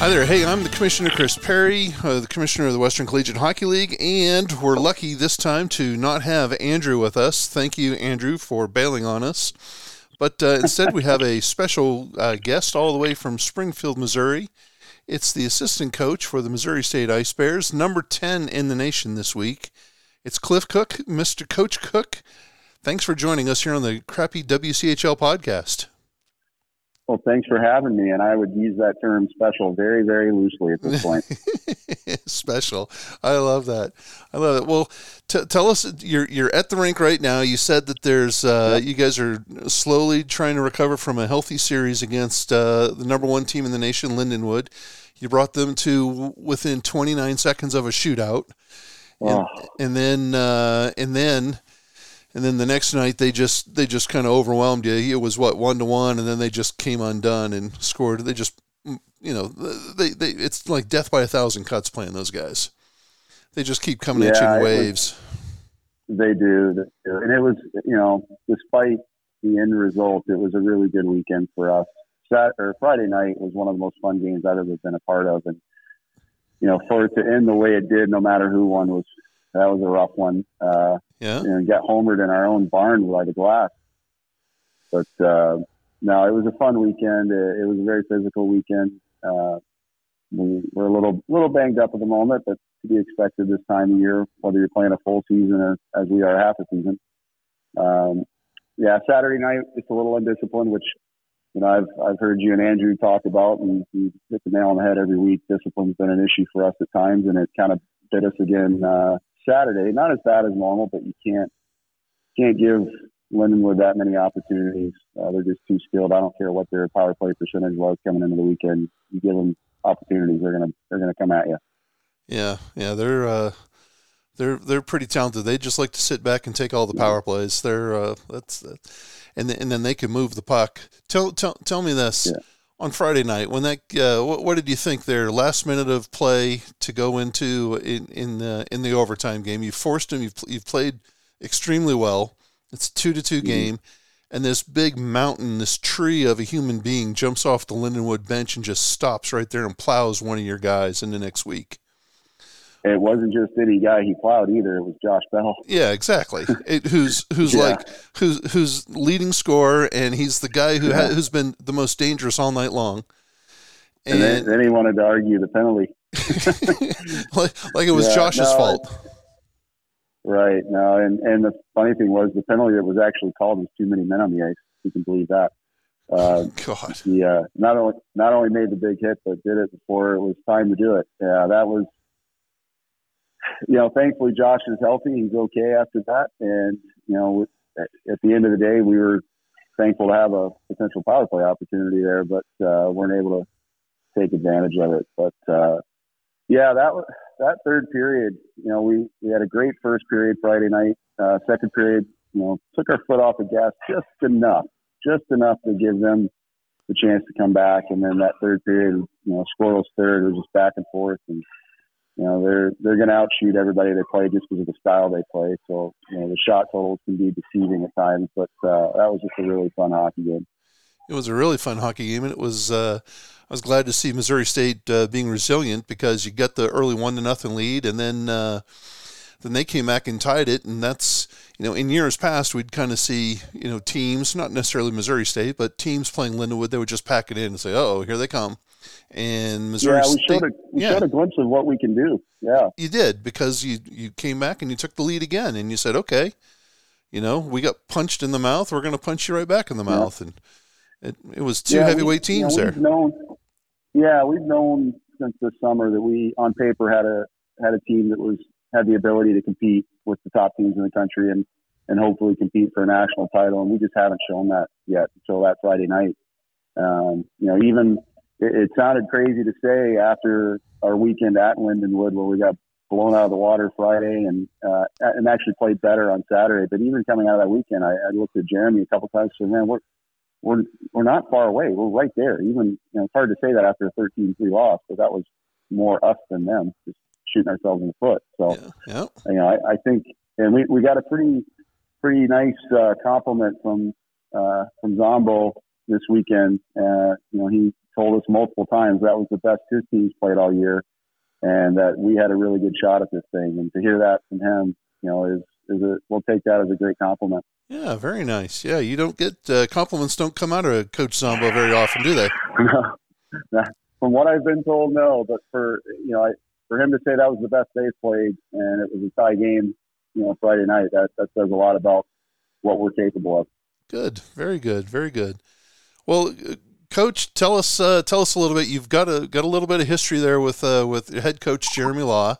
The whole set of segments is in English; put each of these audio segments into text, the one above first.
Hi there. Hey, I'm the Commissioner Chris Perry, uh, the Commissioner of the Western Collegiate Hockey League, and we're lucky this time to not have Andrew with us. Thank you, Andrew, for bailing on us. But uh, instead, we have a special uh, guest all the way from Springfield, Missouri. It's the assistant coach for the Missouri State Ice Bears, number 10 in the nation this week. It's Cliff Cook, Mr. Coach Cook. Thanks for joining us here on the crappy WCHL podcast. Well, thanks for having me. And I would use that term special very, very loosely at this point. special. I love that. I love it. Well, t- tell us, you're, you're at the rink right now. You said that there's, uh, yep. you guys are slowly trying to recover from a healthy series against uh, the number one team in the nation, Lindenwood. You brought them to within 29 seconds of a shootout. And, oh. and then, uh, and then, and then the next night they just they just kind of overwhelmed you. It was what one to one, and then they just came undone and scored. They just mm, you know they they it's like death by a thousand cuts playing those guys. They just keep coming yeah, at you in waves. Was, they do, and it was you know despite the end result, it was a really good weekend for us. Sat or Friday night was one of the most fun games I've ever been a part of, and you know for it to end the way it did, no matter who won, was that was a rough one. Uh, yeah. And get homered in our own barn by the glass. But uh, no, it was a fun weekend. It, it was a very physical weekend. Uh, we were a little little banged up at the moment, but to be expected this time of year, whether you're playing a full season or as we are half a season. Um, yeah, Saturday night it's a little undisciplined, which you know I've I've heard you and Andrew talk about, and you hit the nail on the head every week. Discipline's been an issue for us at times, and it kind of bit us again uh, Saturday. Not as bad as normal, but you can't can't give Lindenwood that many opportunities. Uh, they're just too skilled. I don't care what their power play percentage was coming into the weekend. You give them opportunities, they're gonna they're gonna come at you. Yeah, yeah, they're uh, they're they're pretty talented. They just like to sit back and take all the power plays. They're uh, that's, that's and and then they can move the puck. Tell tell tell me this. Yeah on Friday night when that uh, what, what, did you think their last minute of play to go into in in the in the overtime game. You forced them you've, you've played extremely well. It's a two to 2 mm-hmm. game. And this big mountain this tree of a human being jumps off the Lindenwood bench and just stops right there and plows one of your guys in the next week it wasn't just any guy he plowed either. It was Josh Bell. Yeah, exactly. It, who's who's yeah. like who's who's leading scorer, and he's the guy who yeah. ha, who's been the most dangerous all night long. And, and then, then, he wanted to argue the penalty, like, like it was yeah, Josh's no, fault. Right. No, and and the funny thing was the penalty that was actually called was too many men on the ice. You can believe that. Uh, God. He uh, not only not only made the big hit, but did it before it was time to do it. Yeah, that was you know, thankfully Josh is healthy. He's okay after that. And, you know, at the end of the day, we were thankful to have a potential power play opportunity there, but uh, weren't able to take advantage of it. But, uh, yeah, that was, that third period, you know, we, we had a great first period Friday night. Uh, second period, you know, took our foot off the gas just enough, just enough to give them the chance to come back. And then that third period, you know, scoreless third, it was just back and forth. And, you know they're they're going to outshoot everybody they play just because of the style they play. So you know the shot totals can be deceiving at times, but uh, that was just a really fun hockey game. It was a really fun hockey game, and it was. Uh, I was glad to see Missouri State uh, being resilient because you got the early one to nothing lead, and then uh, then they came back and tied it, and that's you know in years past we'd kind of see you know teams, not necessarily Missouri State, but teams playing Lindenwood, they would just pack it in and say, "Oh, here they come." And Missouri yeah, we showed a we yeah. showed a glimpse of what we can do. Yeah, you did because you you came back and you took the lead again, and you said, okay, you know, we got punched in the mouth, we're going to punch you right back in the mouth, yeah. and it, it was two yeah, heavyweight we, teams you know, there. Known, yeah, we've known since this summer that we on paper had a had a team that was had the ability to compete with the top teams in the country, and and hopefully compete for a national title. And we just haven't shown that yet until that Friday night. Um, you know, even it, it, sounded crazy to say after our weekend at Lindenwood where we got blown out of the water Friday and uh, and actually played better on Saturday. But even coming out of that weekend, I, I looked at Jeremy a couple times and said, "Man, we're we're we're not far away. We're right there." Even you know, it's hard to say that after a 13-3 loss, but that was more us than them, just shooting ourselves in the foot. So, yeah, you know, I, I think, and we we got a pretty pretty nice uh, compliment from uh, from Zombo this weekend. Uh, you know, he told us multiple times that was the best his team's played all year, and that we had a really good shot at this thing. And to hear that from him, you know, is is a we'll take that as a great compliment. Yeah, very nice. Yeah, you don't get uh, compliments don't come out of a Coach Zombo very often, do they? no. From what I've been told, no. But for you know, I, for him to say that was the best they've played and it was a tie game, you know, Friday night, that that says a lot about what we're capable of. Good, very good, very good. Well, uh, Coach, tell us uh, tell us a little bit. You've got a got a little bit of history there with uh, with head coach Jeremy Law.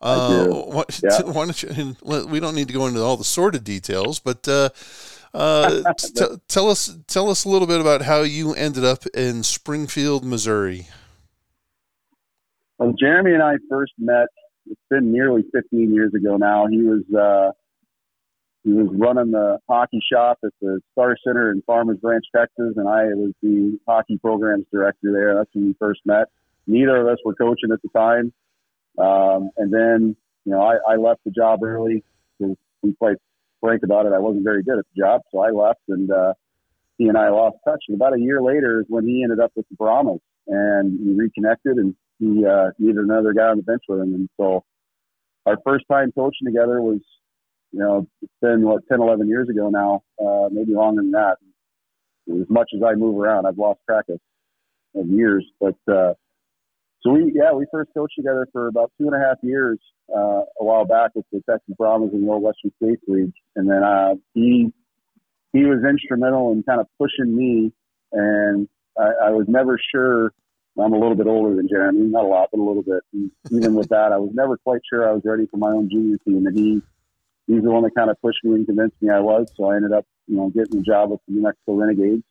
Uh, what, yeah. why don't you, we don't need to go into all the sordid details, but uh, uh, t- tell us tell us a little bit about how you ended up in Springfield, Missouri. Well, Jeremy and I first met. It's been nearly 15 years ago now. He was uh, he was running the hockey shop at the Star Center in Farmers Branch, Texas, and I was the hockey programs director there. That's when we first met. Neither of us were coaching at the time. Um, and then, you know, I, I left the job early because we quite frank about it. I wasn't very good at the job, so I left, and uh, he and I lost touch. And about a year later is when he ended up with the Brahmas, and we reconnected, and he uh, needed another guy on the bench with him. And so our first time coaching together was you know, it's been what 10, 11 years ago now, uh, maybe longer than that. As much as I move around, I've lost track of, of years. But uh, so we, yeah, we first coached together for about two and a half years uh, a while back with the Texas Brahmas in the Western States League, and then uh, he he was instrumental in kind of pushing me, and I, I was never sure. I'm a little bit older than Jeremy, not a lot, but a little bit. And even with that, I was never quite sure I was ready for my own junior team, and he he's the one that kind of pushed me and convinced me I was. So I ended up, you know, getting a job with the New Mexico Renegades.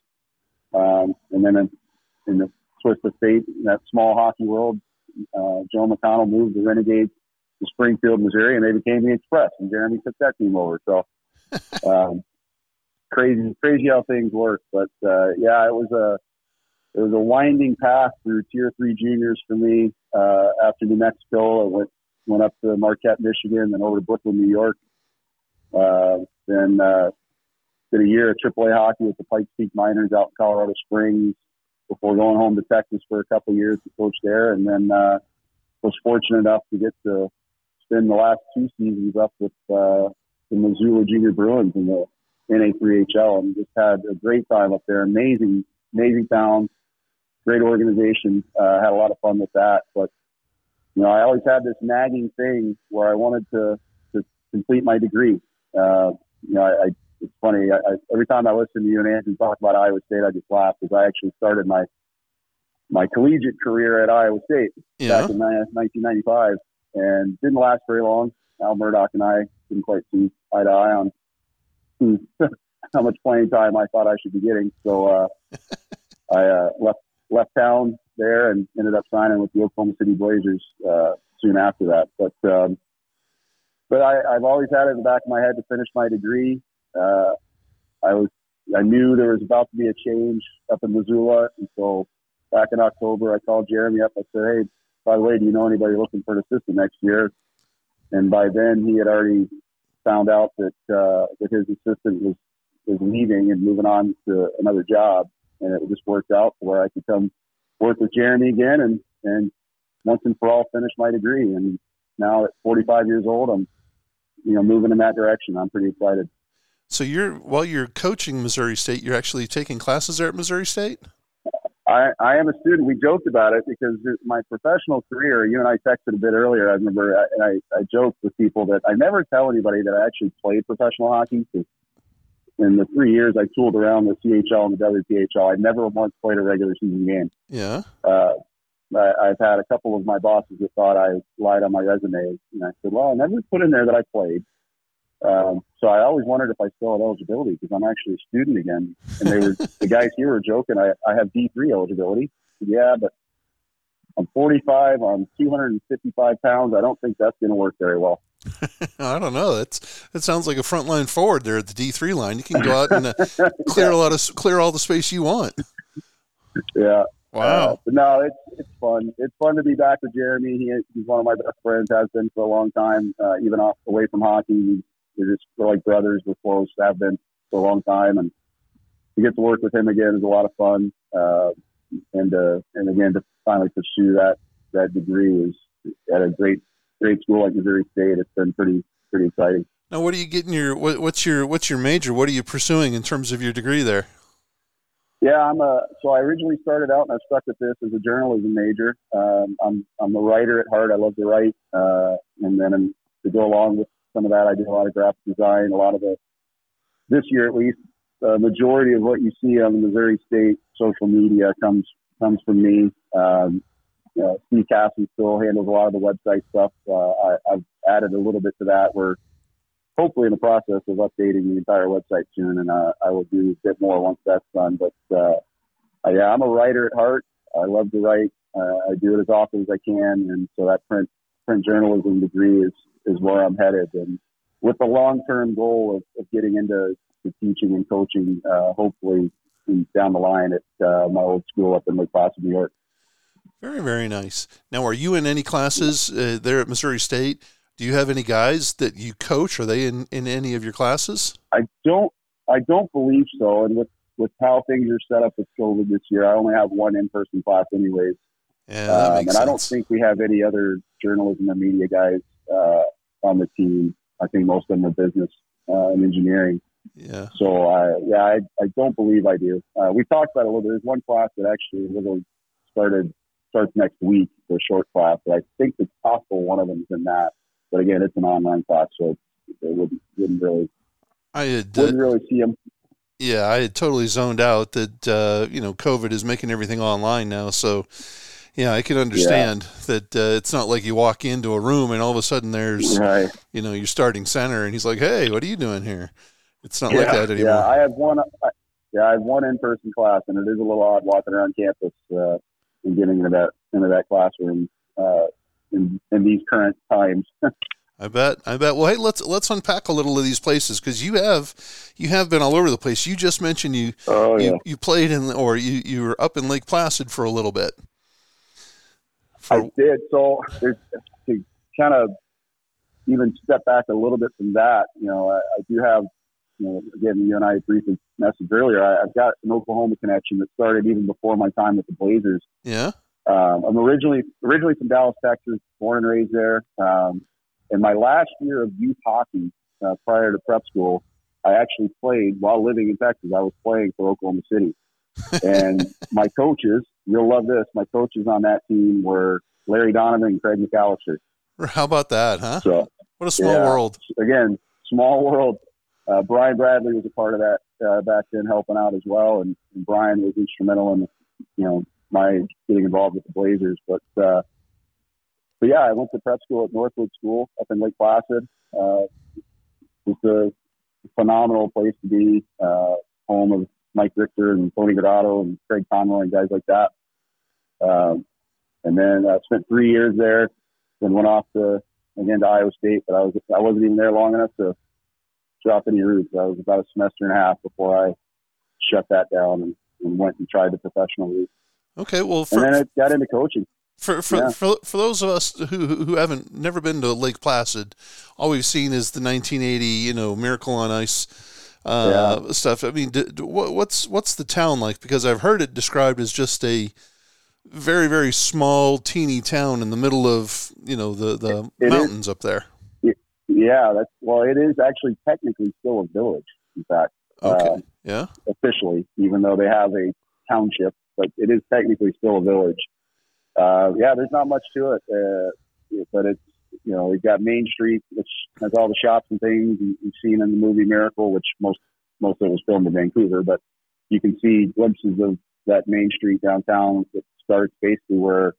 Um, and then in, in the of State, in that small hockey world, uh, Joe McConnell moved the Renegades to Springfield, Missouri, and they became the Express. And Jeremy took that team over. So um, crazy, crazy how things work. But uh, yeah, it was a it was a winding path through Tier Three juniors for me. Uh, after New Mexico, I went went up to Marquette, Michigan, then over to Brooklyn, New York, uh, then uh, did a year of AAA hockey with the Pikes Peak Miners out in Colorado Springs before going home to Texas for a couple of years to coach there, and then uh, was fortunate enough to get to spend the last two seasons up with uh, the Missoula Junior Bruins in the NA3HL, and just had a great time up there. Amazing, amazing town, great organization. Uh, had a lot of fun with that, but you know, I always had this nagging thing where I wanted to to complete my degree. Uh, you know, I, I it's funny. I, I, every time I listen to you and Andrew talk about Iowa State, I just laugh because I actually started my my collegiate career at Iowa State yeah. back in 1995 and didn't last very long. Al Murdoch and I didn't quite see eye to eye on how much playing time I thought I should be getting. So uh, I uh, left left town there and ended up signing with the Oklahoma City Blazers uh, soon after that. But um, but I, I've always had it in the back of my head to finish my degree. Uh, I was I knew there was about to be a change up in Missoula, and so back in October, I called Jeremy up. I said, "Hey, by the way, do you know anybody looking for an assistant next year?" And by then, he had already found out that uh, that his assistant was was leaving and moving on to another job, and it just worked out where I could come work with Jeremy again and and once and for all finish my degree. And now at 45 years old, I'm you know, moving in that direction. I'm pretty excited. So you're while you're coaching Missouri State, you're actually taking classes there at Missouri State. I, I am a student. We joked about it because my professional career. You and I texted a bit earlier. I remember, and I, I joked with people that I never tell anybody that I actually played professional hockey. Because in the three years I tooled around the CHL and the WPHL, I never once played a regular season game. Yeah. Uh, I, have had a couple of my bosses that thought I lied on my resume, and I said, "Well, I never put in there that I played." Um, so I always wondered if I still had eligibility because I'm actually a student again. And they were the guys here were joking. I, I have D3 eligibility. Yeah, but I'm 45. I'm 255 pounds. I don't think that's going to work very well. I don't know. That's that sounds like a frontline forward there at the D three line. You can go out and uh, clear a lot of clear all the space you want. Yeah. Wow. Uh, but no, it's it's fun. It's fun to be back with Jeremy. He, he's one of my best friends. Has been for a long time. Uh, even off away from hockey, we're just we're like brothers. We're close. Have been for a long time, and to get to work with him again is a lot of fun. Uh, and uh, and again to finally pursue that that degree is at a great great school like Missouri State. It's been pretty pretty exciting. Now, what are you getting your what, what's your what's your major? What are you pursuing in terms of your degree there? Yeah, I'm a. So I originally started out and I stuck with this as a journalism major. Um, I'm I'm a writer at heart. I love to write, uh, and then to go along with some of that, I do a lot of graphic design. A lot of the this year at least, the majority of what you see on the Missouri State social media comes comes from me. Um, you know, Steve Cassie still handles a lot of the website stuff. Uh, I, I've added a little bit to that. We're hopefully in the process of updating the entire website soon, and uh, I will do a bit more once that's done. But uh, yeah, I'm a writer at heart. I love to write. Uh, I do it as often as I can, and so that print print journalism degree is is where I'm headed, and with the long term goal of, of getting into teaching and coaching, uh, hopefully down the line at uh, my old school up in Lake Placid, New York. Very, very nice. Now, are you in any classes uh, there at Missouri State? Do you have any guys that you coach? Are they in, in any of your classes? I don't. I don't believe so. And with with how things are set up with COVID this year, I only have one in person class, anyways. Yeah, um, and sense. I don't think we have any other journalism and media guys uh, on the team. I think most of them are business uh, and engineering. Yeah. So I yeah I, I don't believe I do. Uh, we talked about it a little bit. There's one class that actually literally started starts next week The short class. But I think it's possible one of them is in that. But again, it's an online class, so it wouldn't wouldn't really I had, wouldn't really see them. Yeah, I had totally zoned out that uh, you know COVID is making everything online now. So yeah, I can understand yeah. that uh, it's not like you walk into a room and all of a sudden there's right. you know your starting center and he's like, hey, what are you doing here? It's not yeah, like that anymore. Yeah, I have one. I, yeah, I have one in-person class, and it is a little odd walking around campus uh, and getting into that into that classroom uh, in in these current times. I bet. I bet. Well, hey, let's let's unpack a little of these places because you have you have been all over the place. You just mentioned you oh, you, yeah. you played in or you you were up in Lake Placid for a little bit. For... I did. So to kind of even step back a little bit from that, you know, I, I do have you know, again, you and I briefly messaged earlier. I, I, have got an Oklahoma connection that started even before my time with the Blazers. Yeah. Um, I'm originally originally from Dallas, Texas, born and raised there. Um, in my last year of youth hockey, uh, prior to prep school, I actually played while living in Texas. I was playing for Oklahoma City, and my coaches, you'll love this. My coaches on that team were Larry Donovan and Craig McAllister. How about that, huh? So, what a small yeah, world. Again, small world uh, Brian Bradley was a part of that uh, back then, helping out as well, and, and, Brian was instrumental in you know my getting involved with the Blazers. But uh, but yeah, I went to prep school at Northwood School up in Lake Placid. Uh, it's a phenomenal place to be, uh, home of Mike Richter and Tony Granato and Craig Conroy and guys like that. Um, and then I spent three years there, then went off to again to Iowa State, but I was I wasn't even there long enough to drop any roots. I was about a semester and a half before I shut that down and, and went and tried the professional route. Okay, well, for, and then I got into coaching. For for, yeah. for for those of us who who haven't never been to Lake Placid, all we've seen is the 1980, you know, Miracle on Ice uh, yeah. stuff. I mean, what's what's the town like? Because I've heard it described as just a very very small, teeny town in the middle of you know the the it mountains up there. Yeah, that's well. It is actually technically still a village. In fact, okay, uh, yeah, officially, even though they have a township, but it is technically still a village. Uh, yeah, there's not much to it, uh, but it's you know we've got Main Street, which has all the shops and things you've seen in the movie Miracle, which most most of it was filmed in Vancouver, but you can see glimpses of that Main Street downtown that starts basically where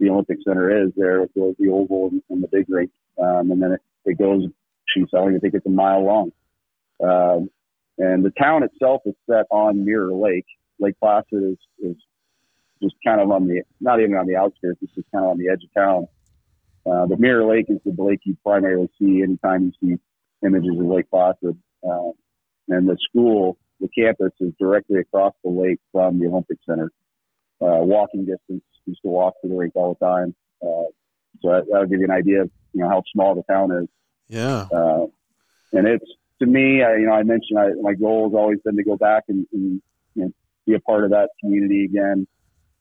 the Olympic Center is there with the, the oval and, and the big rink, um, and then it it goes geez, I think it's a mile long. Um, and the town itself is set on Mirror Lake. Lake Placid is, is just kind of on the, not even on the outskirts, it's just kind of on the edge of town. Uh, but Mirror Lake is the lake you primarily see anytime you see images of Lake Placid. Uh, and the school, the campus is directly across the lake from the Olympic Center. Uh, walking distance, used to walk to the lake all the time. Uh, so that, will give you an idea of, you know, how small the town is. Yeah. Uh, and it's, to me, I, you know, I mentioned I, my goal has always been to go back and, and you know, be a part of that community again.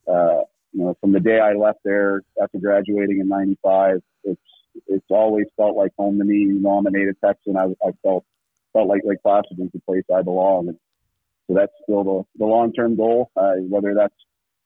Uh, you know, from the day I left there after graduating in '95, it's it's always felt like home to me. You know, I'm a native Texan. I, I felt felt like Lake Placid was the place I belong, and so that's still the, the long term goal. Uh, whether that's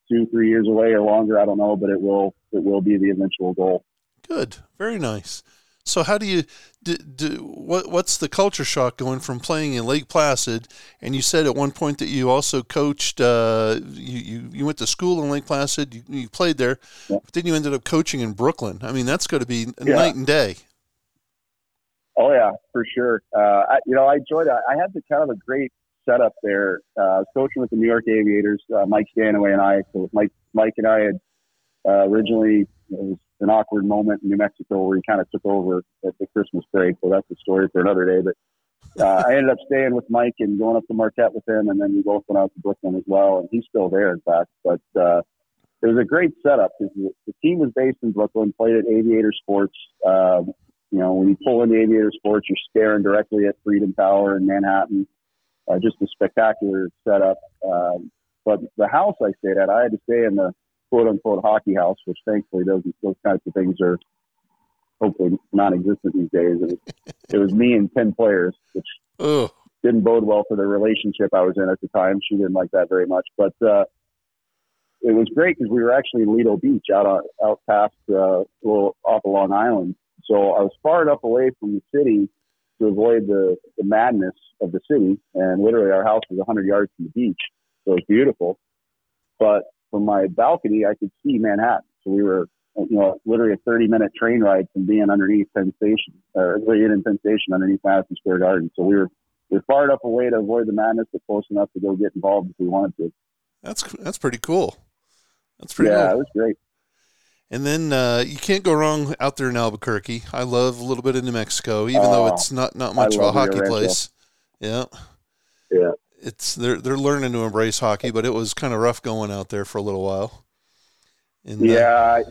two, three years away or longer, I don't know, but it will it will be the eventual goal. Good, very nice. So how do you do, do what what's the culture shock going from playing in Lake Placid? And you said at one point that you also coached uh, you, you, you went to school in Lake Placid you, you played there yeah. but then you ended up coaching in Brooklyn. I mean that's going to be yeah. night and day. Oh yeah for sure. Uh, I, you know I enjoyed it. I had the kind of a great setup there. Uh, coaching with the New York Aviators uh, Mike Stanaway and I. So Mike Mike and I had uh, originally it was an awkward moment in New Mexico where he kind of took over at the Christmas break. So that's a story for another day. But uh, I ended up staying with Mike and going up to Marquette with him, and then we both went out to Brooklyn as well. And he's still there, in fact. But uh, it was a great setup because the, the team was based in Brooklyn, played at Aviator Sports. Um, you know, when you pull into Aviator Sports, you're staring directly at Freedom Tower in Manhattan. Uh, just a spectacular setup. Um, but the house I stayed at, I had to stay in the quote unquote hockey house, which thankfully those those kinds of things are hopefully non-existent these days. It was, it was me and ten players, which Ugh. didn't bode well for the relationship I was in at the time. She didn't like that very much, but uh, it was great because we were actually in Lido Beach, out on, out past uh, little off of Long Island. So I was far enough away from the city to avoid the, the madness of the city. And literally, our house was 100 yards from the beach, so it was beautiful. But from my balcony, I could see Manhattan. So we were, you know, literally a 30 minute train ride from being underneath Penn Station, or being in Penn Station underneath Madison Square Garden. So we were, we were far enough away to avoid the madness, but close enough to go get involved if we wanted to. That's that's pretty cool. That's pretty. Yeah, cool. it was great. And then uh, you can't go wrong out there in Albuquerque. I love a little bit of New Mexico, even though oh, it's not not much of a hockey place. Yeah. Yeah it's they're they're learning to embrace hockey, but it was kind of rough going out there for a little while. And, uh, yeah,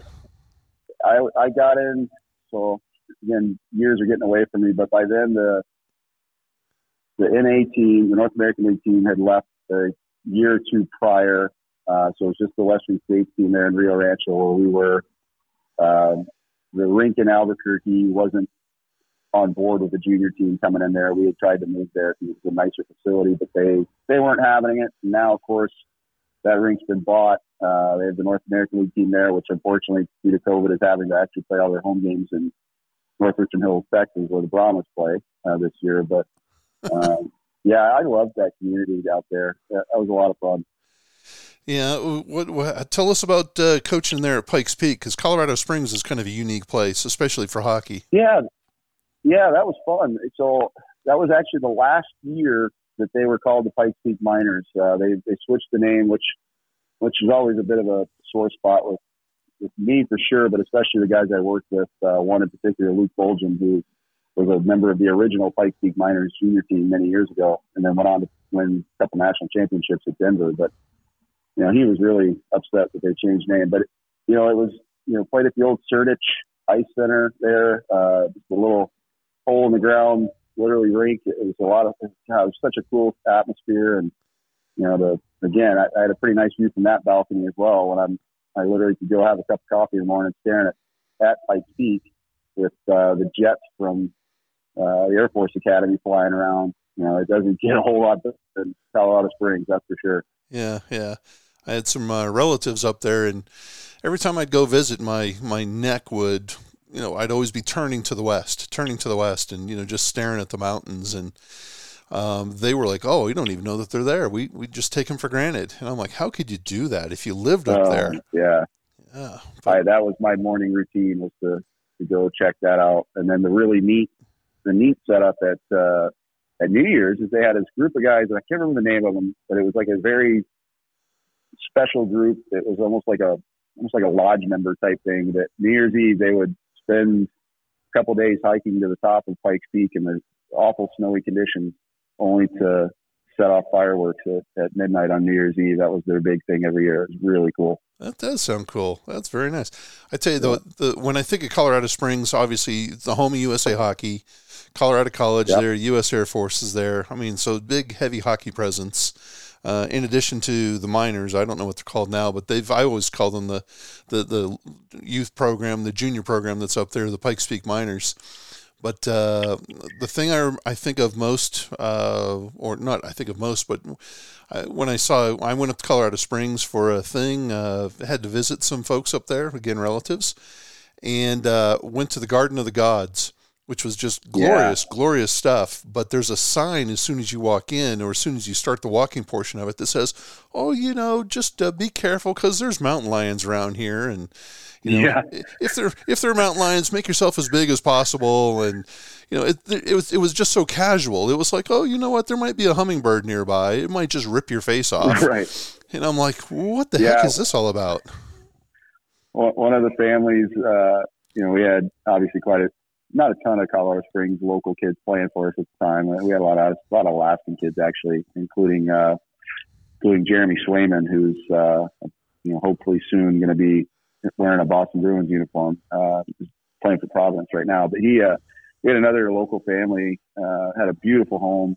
I, I, I got in. So again, years are getting away from me, but by then the the NA team, the North American League team, had left a year or two prior. Uh, so it was just the Western States team there in Rio Rancho where we were. Um, the rink in Albuquerque wasn't on board with the junior team coming in there. We had tried to move there because it was a nicer facility, but they they weren't having it. And now, of course, that rink's been bought. Uh, they have the North American League team there, which unfortunately, due to COVID, is having to actually play all their home games in North Richland Hills, Texas, where the Brahmas play uh, this year. But um, yeah, I loved that community out there. That was a lot of fun. Yeah, what, what tell us about uh, coaching there at Pikes Peak because Colorado Springs is kind of a unique place, especially for hockey. Yeah, yeah, that was fun. So that was actually the last year that they were called the Pikes Peak Miners. Uh, they they switched the name, which which is always a bit of a sore spot with with me for sure, but especially the guys I worked with. Uh, one in particular, Luke Bolgen, who was a member of the original Pikes Peak Miners junior team many years ago, and then went on to win a couple national championships at Denver. But you know, he was really upset that they changed name. But you know, it was you know played at the old Sertich Ice Center there, uh, just a little hole in the ground, literally rink. It was a lot of, it was such a cool atmosphere. And, you know, the, again, I, I had a pretty nice view from that balcony as well when I'm, I literally could go have a cup of coffee in the morning staring at, at Pikes Peak with, uh, the jets from, uh, the Air Force Academy flying around. You know, it doesn't get a whole lot in Colorado Springs, that's for sure. Yeah, yeah. I had some uh, relatives up there, and every time I'd go visit, my my neck would you know, I'd always be turning to the west, turning to the west, and you know, just staring at the mountains. And um, they were like, "Oh, you don't even know that they're there. We we just take them for granted." And I'm like, "How could you do that if you lived up there?" Um, yeah, yeah. But, I, that was my morning routine was to to go check that out, and then the really neat the neat setup at uh, at New Year's is they had this group of guys, and I can't remember the name of them, but it was like a very special group. It was almost like a almost like a lodge member type thing. That New Year's Eve they would spend a couple days hiking to the top of Pikes Peak in the awful snowy conditions, only to set off fireworks at, at midnight on New Year's Eve. That was their big thing every year. It was really cool. That does sound cool. That's very nice. I tell you, though, the, when I think of Colorado Springs, obviously the home of USA Hockey, Colorado College yep. there, U.S. Air Force is there. I mean, so big, heavy hockey presence. Uh, in addition to the minors, I don't know what they're called now, but they've I always call them the the the youth program, the junior program that's up there, the Pikes Peak Miners. But uh, the thing I, I think of most, uh, or not I think of most, but I, when I saw, I went up to Colorado Springs for a thing, uh, had to visit some folks up there, again, relatives, and uh, went to the Garden of the Gods which was just glorious, yeah. glorious stuff. But there's a sign as soon as you walk in, or as soon as you start the walking portion of it, that says, "Oh, you know, just uh, be careful because there's mountain lions around here, and you know, yeah. if they're if they're mountain lions, make yourself as big as possible." And you know, it it was it was just so casual. It was like, "Oh, you know what? There might be a hummingbird nearby. It might just rip your face off." Right. And I'm like, "What the yeah. heck is this all about?" One of the families, uh, you know, we had obviously quite a not a ton of Colorado Springs local kids playing for us at the time. We had a lot of a lot of Alaskan kids actually, including uh, including Jeremy Swayman, who's uh, you know hopefully soon going to be wearing a Boston Bruins uniform, uh, playing for Providence right now. But he uh, we had another local family uh, had a beautiful home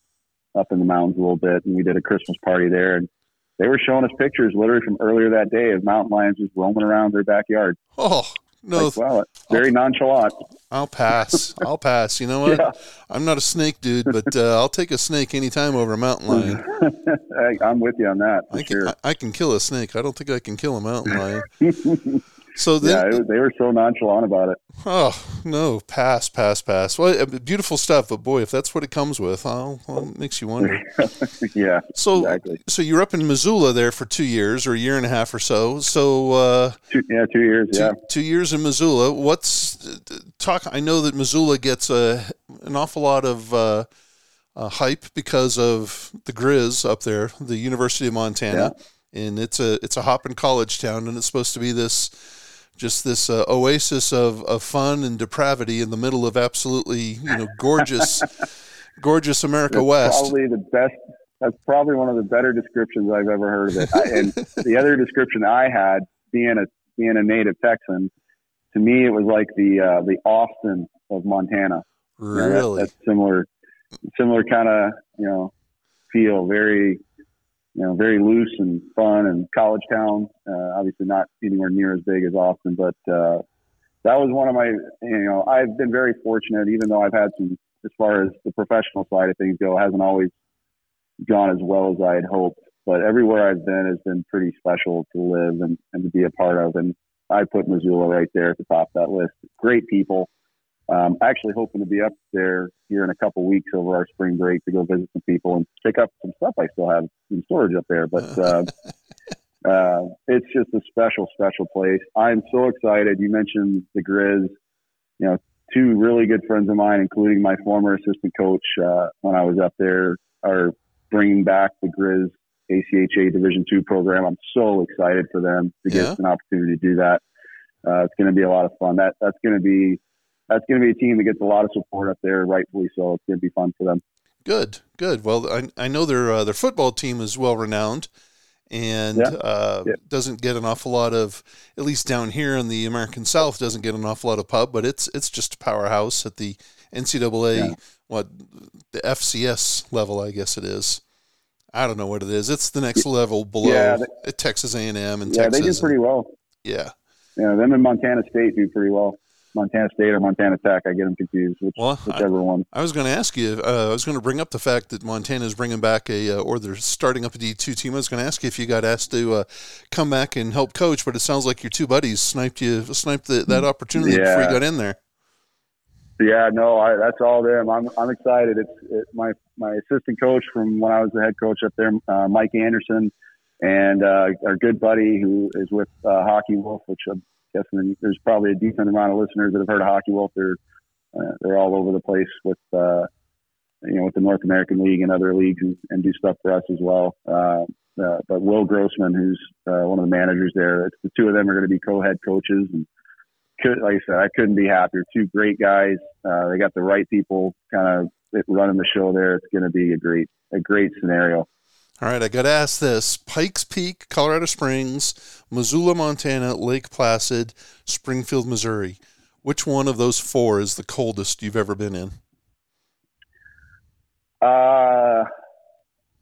up in the mountains a little bit, and we did a Christmas party there and. They were showing us pictures literally from earlier that day of mountain lions just roaming around their backyard. Oh, no, like, wow, very nonchalant. I'll pass. I'll pass. You know what? Yeah. I'm not a snake dude, but uh, I'll take a snake anytime over a mountain lion. I'm with you on that. I can, sure. I, I, can kill a snake. I don't think I can kill a mountain lion. So then, yeah, they were so nonchalant about it. Oh no, pass, pass, pass. Well, uh, beautiful stuff, but boy, if that's what it comes with, well, it makes you wonder. yeah. So, exactly. so you're up in Missoula there for two years or a year and a half or so. So, uh, two, yeah, two years. Two, yeah, two years in Missoula. What's talk? I know that Missoula gets a an awful lot of. Uh, uh, hype because of the Grizz up there, the University of Montana, yeah. and it's a it's a hopping college town, and it's supposed to be this just this uh, oasis of, of fun and depravity in the middle of absolutely you know gorgeous gorgeous America that's West. Probably the best. That's probably one of the better descriptions I've ever heard of it. I, and the other description I had, being a being a native Texan, to me it was like the uh, the Austin of Montana. Really, you know, that, that's similar, similar kind of you know feel. Very you know, very loose and fun and college town. Uh, obviously not anywhere near as big as Austin, but uh, that was one of my, you know, I've been very fortunate, even though I've had some, as far as the professional side of things go, hasn't always gone as well as I had hoped. But everywhere I've been has been pretty special to live and, and to be a part of. And I put Missoula right there at the top of that list. Great people, um, actually hoping to be up there here in a couple weeks over our spring break to go visit some people and pick up some stuff I still have in storage up there. But uh, uh, it's just a special, special place. I'm so excited. You mentioned the Grizz. You know, two really good friends of mine, including my former assistant coach uh, when I was up there, are bringing back the Grizz ACHA Division two program. I'm so excited for them to get yeah. an opportunity to do that. Uh, it's going to be a lot of fun. That that's going to be that's going to be a team that gets a lot of support up there, rightfully so. It's going to be fun for them. Good, good. Well, I, I know their uh, their football team is well renowned, and yeah. Uh, yeah. doesn't get an awful lot of, at least down here in the American South, doesn't get an awful lot of pub. But it's it's just a powerhouse at the NCAA, yeah. what the FCS level, I guess it is. I don't know what it is. It's the next level below yeah, they, Texas A and M and yeah, Texas. they do pretty well. Yeah, yeah, them and Montana State do pretty well. Montana State or Montana Tech. I get them confused. Which, well, whichever I, one. I was going to ask you. Uh, I was going to bring up the fact that Montana is bringing back a, uh, or they're starting up a D two team. I was going to ask you if you got asked to uh, come back and help coach, but it sounds like your two buddies sniped you, sniped the, that opportunity yeah. before you got in there. Yeah, no, I, that's all them. I'm I'm excited. It's it, my my assistant coach from when I was the head coach up there, uh, Mike Anderson, and uh, our good buddy who is with uh, Hockey Wolf, which Guessing there's probably a decent amount of listeners that have heard of Hockey Wolf. They're uh, they're all over the place with uh, you know with the North American League and other leagues and, and do stuff for us as well. Uh, uh, but Will Grossman, who's uh, one of the managers there, the two of them are going to be co-head coaches, and could, like I said, I couldn't be happier. Two great guys. Uh, they got the right people kind of running the show there. It's going to be a great a great scenario. All right, I got to ask this: Pikes Peak, Colorado Springs, Missoula, Montana, Lake Placid, Springfield, Missouri. Which one of those four is the coldest you've ever been in? Uh,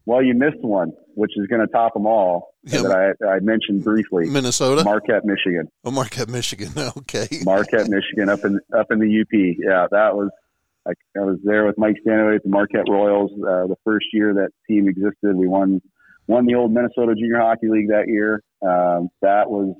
well, you missed one, which is going to top them all yeah. that I, I mentioned briefly. Minnesota, Marquette, Michigan. Oh, Marquette, Michigan. Okay. Marquette, Michigan, up in up in the UP. Yeah, that was. I, I was there with Mike Stanley at the Marquette Royals. Uh, the first year that team existed, we won won the old Minnesota Junior Hockey League that year. Um, that was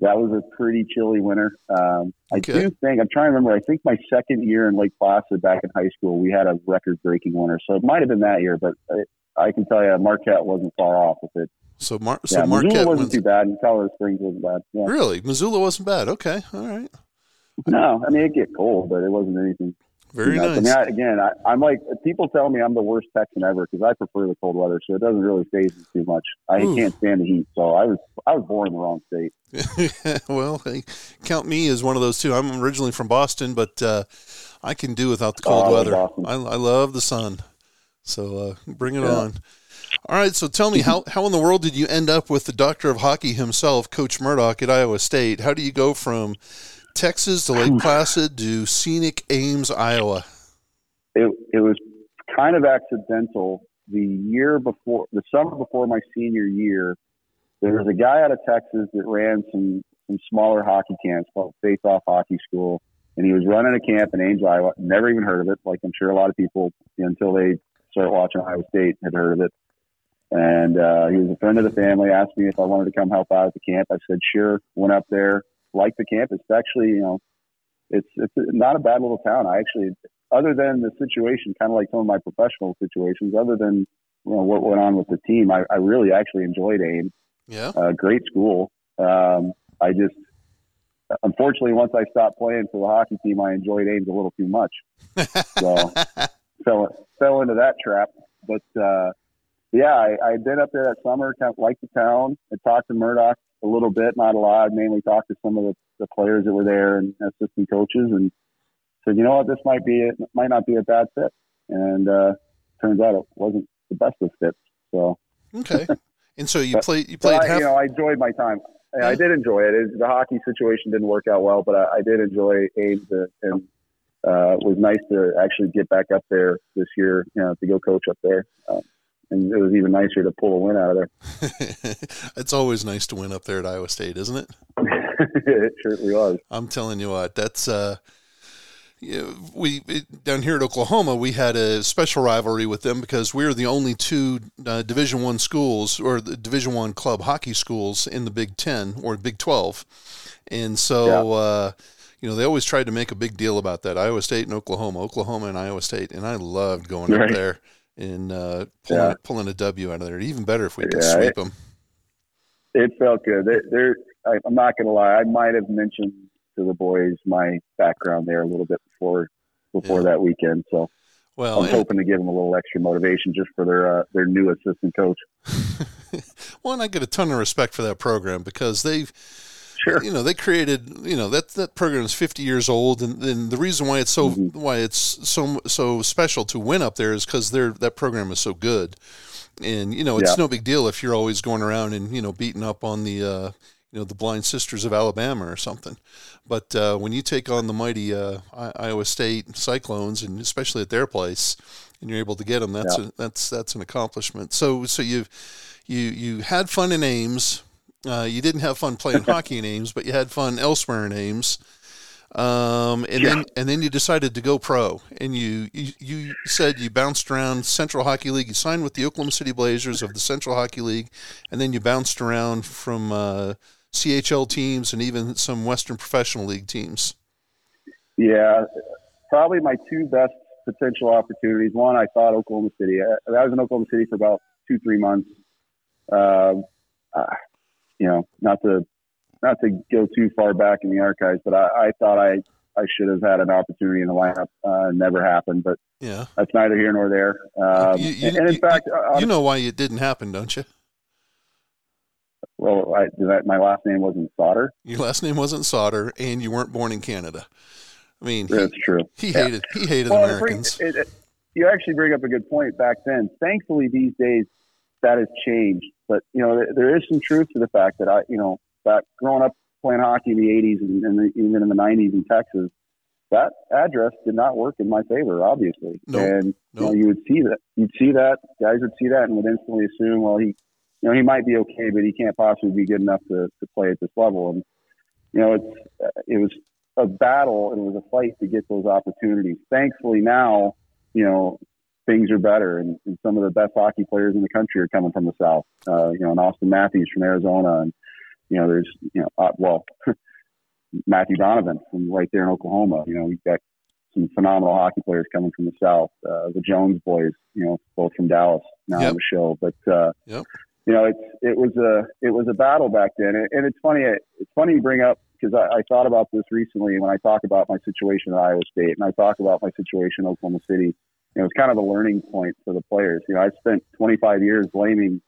that was a pretty chilly winter. Um, I do think I'm trying to remember. I think my second year in Lake Placid back in high school, we had a record-breaking winter. So it might have been that year, but I, I can tell you Marquette wasn't far off with it. So, Mar- so yeah, Marquette Missoula wasn't too bad, and Colorado Springs wasn't bad. Yeah. Really, Missoula wasn't bad. Okay, all right. No, I mean it get cold, but it wasn't anything very nice. I mean, I, again, I, am like people tell me I'm the worst Texan ever because I prefer the cold weather, so it doesn't really phase me too much. I Ooh. can't stand the heat, so I was I was born in the wrong state. well, hey, count me as one of those too. I'm originally from Boston, but uh, I can do without the cold oh, weather. I, I, love the sun, so uh, bring it yeah. on. All right, so tell me how, how in the world did you end up with the doctor of hockey himself, Coach Murdoch at Iowa State? How do you go from Texas to Lake Placid to scenic Ames, Iowa? It, it was kind of accidental. The year before, the summer before my senior year, there was a guy out of Texas that ran some, some smaller hockey camps called Face Off Hockey School. And he was running a camp in Ames, Iowa. Never even heard of it. Like I'm sure a lot of people, until they start watching Iowa State, had heard of it. And uh, he was a friend of the family. Asked me if I wanted to come help out at the camp. I said sure. Went up there like the campus. It's actually, you know, it's it's not a bad little town. I actually, other than the situation, kind of like some of my professional situations, other than you know what went on with the team, I, I really actually enjoyed Ames. Yeah, uh, great school. Um, I just, unfortunately, once I stopped playing for the hockey team, I enjoyed Ames a little too much. So fell fell into that trap. But uh, yeah, I, I'd been up there that summer, kind of liked the town. I talked to Murdoch a little bit, not a lot. Mainly talked to some of the, the players that were there and assistant coaches, and said, you know what, this might be it might not be a bad fit. And uh, turns out it wasn't the best of fits. So okay. And so you played. You played. I, half- you know, I enjoyed my time. Yeah. I did enjoy it. it. The hockey situation didn't work out well, but I, I did enjoy Ames, and uh, it was nice to actually get back up there this year. You know, to go coach up there. Um, and it was even nicer to pull a win out of there. it's always nice to win up there at Iowa State, isn't it? it certainly was. I'm telling you what, that's uh, we it, down here at Oklahoma, we had a special rivalry with them because we are the only two uh, Division One schools or the Division One club hockey schools in the Big Ten or Big Twelve, and so. Yeah. Uh, you know, they always tried to make a big deal about that. Iowa State and Oklahoma, Oklahoma and Iowa State, and I loved going right. up there and uh, pulling, yeah. pulling a W out of there. Even better if we could yeah, sweep it, them. It felt good. They're, I, am not going to lie. I might have mentioned to the boys my background there a little bit before before yeah. that weekend. So well, I'm hoping to give them a little extra motivation just for their uh, their new assistant coach. well, and I get a ton of respect for that program because they've Sure. You know, they created. You know that that program is 50 years old, and, and the reason why it's so mm-hmm. why it's so so special to win up there is because their that program is so good. And you know, it's yeah. no big deal if you're always going around and you know beating up on the uh, you know the Blind Sisters of Alabama or something. But uh, when you take on the mighty uh, Iowa State Cyclones, and especially at their place, and you're able to get them, that's yeah. a, that's that's an accomplishment. So so you've you you had fun in Ames uh, you didn't have fun playing hockey in Ames, but you had fun elsewhere in Ames. Um, and yeah. then and then you decided to go pro, and you, you, you said you bounced around Central Hockey League. You signed with the Oklahoma City Blazers of the Central Hockey League, and then you bounced around from uh, CHL teams and even some Western Professional League teams. Yeah, probably my two best potential opportunities. One, I thought Oklahoma City. I, I was in Oklahoma City for about two, three months. Uh, you know, not to not to go too far back in the archives, but I, I thought I I should have had an opportunity in the lineup. Uh, never happened, but yeah, that's neither here nor there. Um, you, you, and, and in you, fact, you, you know why it didn't happen, don't you? Well, I, that, my last name wasn't Sauter. Your last name wasn't Sauter, and you weren't born in Canada. I mean, that's he, true. He yeah. hated he hated well, Americans. It, it, you actually bring up a good point. Back then, thankfully, these days that has changed. But you know, there, there is some truth to the fact that I, you know, back growing up playing hockey in the '80s and, and the, even in the '90s in Texas, that address did not work in my favor, obviously. Nope. And nope. you know, you would see that. You'd see that guys would see that and would instantly assume, well, he, you know, he might be okay, but he can't possibly be good enough to, to play at this level. And you know, it's it was a battle and it was a fight to get those opportunities. Thankfully, now you know things are better, and, and some of the best hockey players in the country are coming from the South. Uh, you know, and Auston Matthews from Arizona, and you know, there's you know, uh, well. Matthew Donovan from right there in Oklahoma. You know, we've got some phenomenal hockey players coming from the South. Uh, the Jones boys, you know, both from Dallas now yep. on the show. But uh, yep. you know, it's it was a it was a battle back then, and, and it's funny. It's funny you bring up because I, I thought about this recently when I talk about my situation at Iowa State, and I talk about my situation in Oklahoma City. You was kind of a learning point for the players. You know, I spent 25 years blaming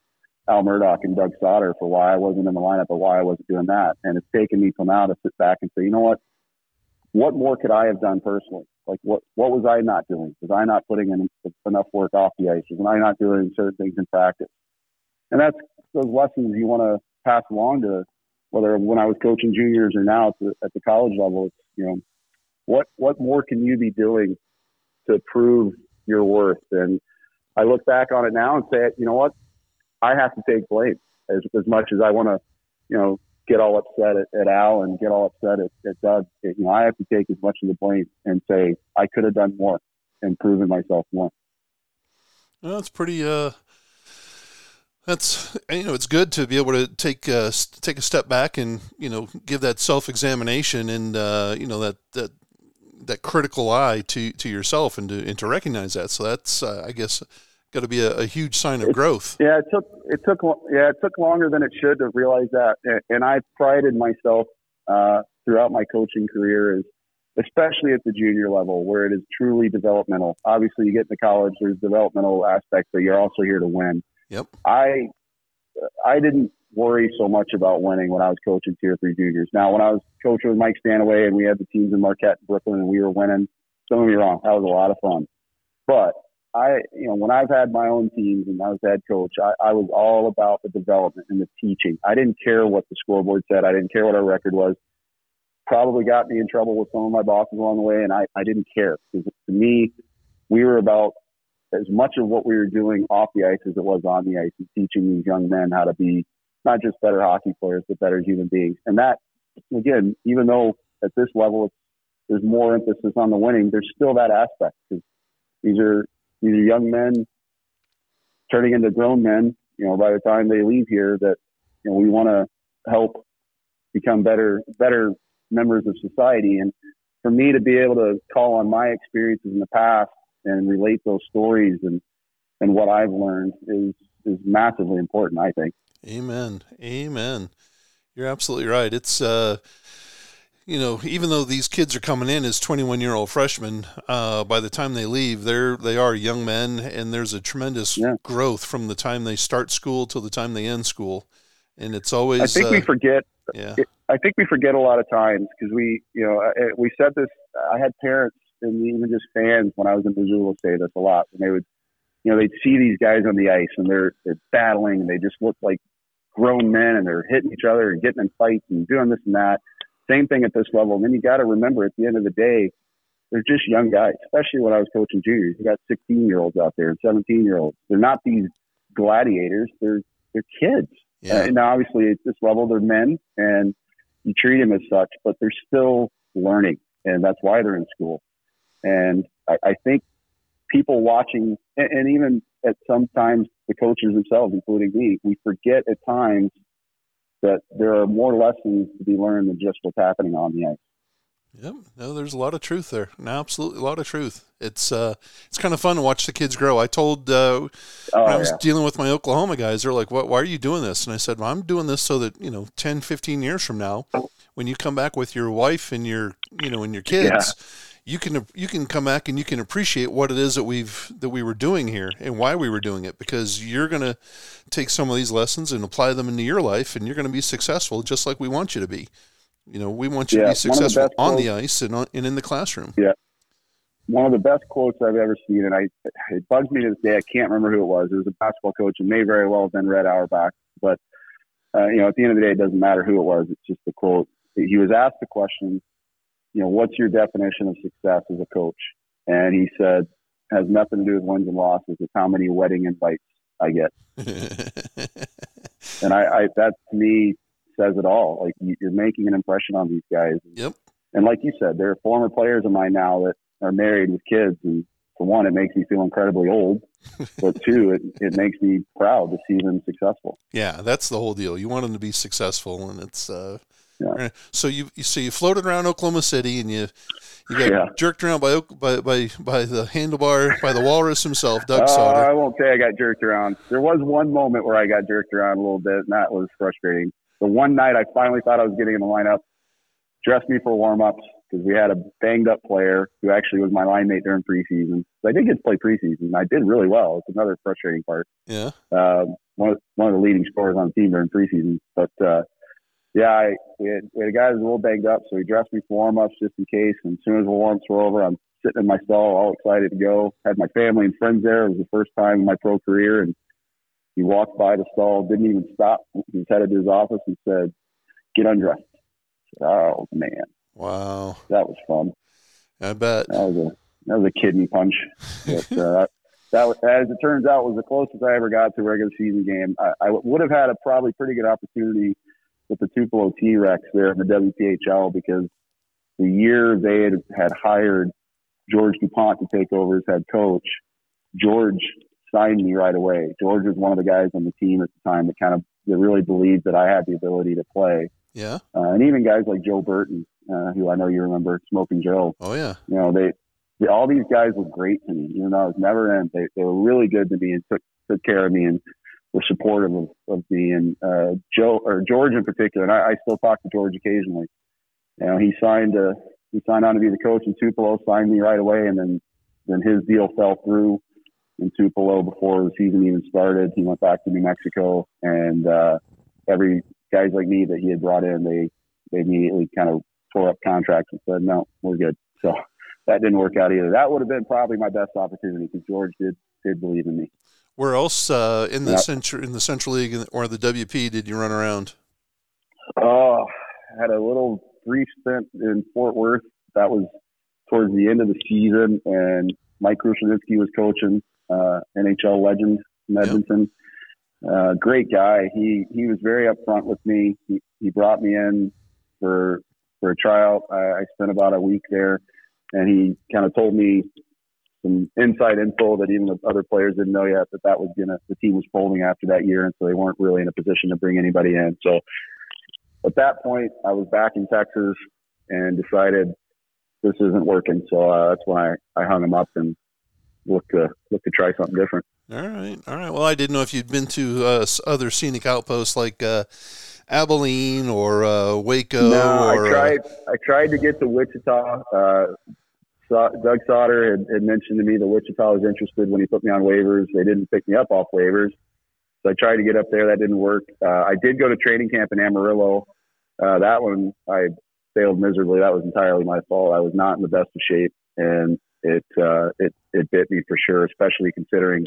Al Murdoch and Doug Sauter for why I wasn't in the lineup or why I wasn't doing that. And it's taken me till now to sit back and say, you know what? What more could I have done personally? Like what what was I not doing? Was I not putting in enough work off the ice? Was I not doing certain things in practice? And that's those lessons you want to pass along to whether when I was coaching juniors or now at the, at the college level. It's you know what what more can you be doing to prove your worth? And I look back on it now and say, you know what? I have to take blame as, as much as I want to, you know, get all upset at, at Al and get all upset at, at Doug. It, you know, I have to take as much of the blame and say I could have done more and proven myself more. Well, that's pretty. Uh, that's you know, it's good to be able to take uh, take a step back and you know give that self examination and uh, you know that that that critical eye to to yourself and to and to recognize that. So that's uh, I guess got to be a, a, huge sign of growth. Yeah, it took it took yeah it took longer than it should to realize that, and I prided myself uh, throughout my coaching career is especially at the junior level where it is truly developmental. Obviously, you get to college, there's developmental aspects, but you're also here to win. Yep. I I didn't worry so much about winning when I was coaching tier three juniors. Now, when I was coaching with Mike Stanaway and we had the teams in Marquette, and Brooklyn, and we were winning, don't get me wrong, that was a lot of fun. But I, you know, when I've had my own teams and I was head coach, I, I was all about the development and the teaching. I didn't care what the scoreboard said. I didn't care what our record was. Probably got me in trouble with some of my bosses along the way, and I, I didn't care because to me, we were about as much of what we were doing off the ice as it was on the ice and teaching these young men how to be not just better hockey players, but better human beings. And that, again, even though at this level there's more emphasis on the winning, there's still that aspect because these are these are young men turning into grown men. You know, by the time they leave here, that you know we want to help become better better members of society. And for me to be able to call on my experiences in the past and relate those stories and and what I've learned is is massively important. I think. Amen. Amen. You're absolutely right. It's uh you know, even though these kids are coming in as 21 year old freshmen, uh, by the time they leave, they're they are young men, and there's a tremendous yeah. growth from the time they start school till the time they end school, and it's always. I think uh, we forget. Yeah. I think we forget a lot of times because we, you know, we said this. I had parents and even just fans when I was in Missoula say this a lot, and they would, you know, they'd see these guys on the ice and they're they're battling, and they just look like grown men, and they're hitting each other and getting in fights and doing this and that same thing at this level. And then you got to remember at the end of the day, they're just young guys, especially when I was coaching juniors. You got 16 year olds out there and 17 year olds. They're not these gladiators. They're, they're kids. Yeah. Uh, and obviously at this level, they're men and you treat them as such, but they're still learning. And that's why they're in school. And I, I think people watching, and, and even at sometimes the coaches themselves, including me, we forget at times that there are more lessons to be learned than just what's happening on the ice. Yep, no, there's a lot of truth there. No, absolutely, a lot of truth. It's uh, it's kind of fun to watch the kids grow. I told uh, oh, when I was yeah. dealing with my Oklahoma guys, they're like, "What? Why are you doing this?" And I said, "Well, I'm doing this so that you know, 10, 15 years from now, when you come back with your wife and your you know and your kids, you can you can come back and you can appreciate what it is that we've that we were doing here and why we were doing it because you're going to take some of these lessons and apply them into your life and you're going to be successful just like we want you to be. You know, we want you Yeah, to be the successful best on the ice and on, and in the classroom. Yeah. one of the best quotes I've ever seen, and I it bugs me to this day. I can't remember who it was. It was a basketball coach, and may very well have been Red Auerbach. But uh, you know, at the end of the day, it doesn't matter who it was. It's just the quote. He was asked the question, you know, what's your definition of success as a coach? And he said, has nothing to do with wins and losses. It's how many wedding invites I get. And I, I that to me says it all. Like you- you're making an impression on these guys. Yep. And like you said, they're former players of mine now that are married with kids. And for one, it makes me feel incredibly old. But two, it, it makes me proud to see them successful. Yeah, that's the whole deal. You want them to be successful, and it's uh, Yeah. so you so you floated around Oklahoma City, and you you got Yeah. jerked around by by by by the handlebar by the walrus himself, Doug Uh, I won't say I got jerked around. There was one moment where I got jerked around a little bit, and that was frustrating. The one night I finally thought I was getting in the lineup, dressed me for warm ups because we had a banged up player who actually was my line mate during preseason. So I did get to play preseason. I did really well. It's another frustrating part. Yeah, Um, one of one of the leading scorers on the team during preseason. But uh, yeah, I, we, had, we had a guy who was a little banged up, so he dressed me for warm ups just in case. And as soon as the warm ups were over, I'm sitting in my stall, all excited to go. Had my family and friends there. It was the first time in my pro career, and he walked by the stall, didn't even stop. He was headed to his office and said, "Get undressed." Said, oh man, wow, that was fun. I bet. That was a that was a kidney punch. But uh, that was, as it turns out, was the closest I ever got to a regular season game. I, I would have had a probably pretty good opportunity with the Tupelo T Rex there in the WPHL because the year they had, had hired George DuPont to take over as head coach, George signed me right away. George was one of the guys on the team at the time that kind of that really believed that I had the ability to play. Yeah. Uh, and even guys like Joe Burton, uh, who I know you remember, Smoking Joe Oh yeah. you know, they, they all these guys were great to me. You know, I was never in. They they were really good to me and took took care of me and were supportive of, of me. And uh, Joe or George in particular, and I, I still talk to George occasionally. You know, he signed uh he signed on to be the coach in Tupelo, signed me right away, and then then his deal fell through in Tupelo before the season even started. He went back to New Mexico, and uh, every guys like me that he had brought in, they they immediately kind of tore up contracts and said, "No, we're good." So that didn't work out either. That would have been probably my best opportunity because George did did believe in me. Where else uh, in the Yep. central in the Central League or the WP did you run around? Oh, I had a little brief stint in Fort Worth. That was towards the end of the season, and Mike Krushelnyski was coaching, uh, NHL legend from Yep. Edmonton. Uh, great guy. He he was very upfront with me. He, he brought me in for for a tryout. I, I spent about a week there, and he kind of told me some inside info that even the other players didn't know yet that that was gonna the team was folding after that year, and so they weren't really in a position to bring anybody in. So at that point, I was back in Texas and decided this isn't working. So uh, that's when I, I hung him up and looked to look to try something different. All right, all right. Well, I didn't know if you'd been to uh, other scenic outposts like uh, Abilene or uh, Waco. no, or, I uh, tried. I tried to get to Wichita. Doug Sauter had, had mentioned to me that Wichita was interested when he put me on waivers. They didn't pick me up off waivers, so I tried to get up there. That didn't work. Uh, I did go to training camp in Amarillo. Uh, that one I failed miserably. That was entirely my fault. I was not in the best of shape, and it uh, it it bit me for sure. Especially considering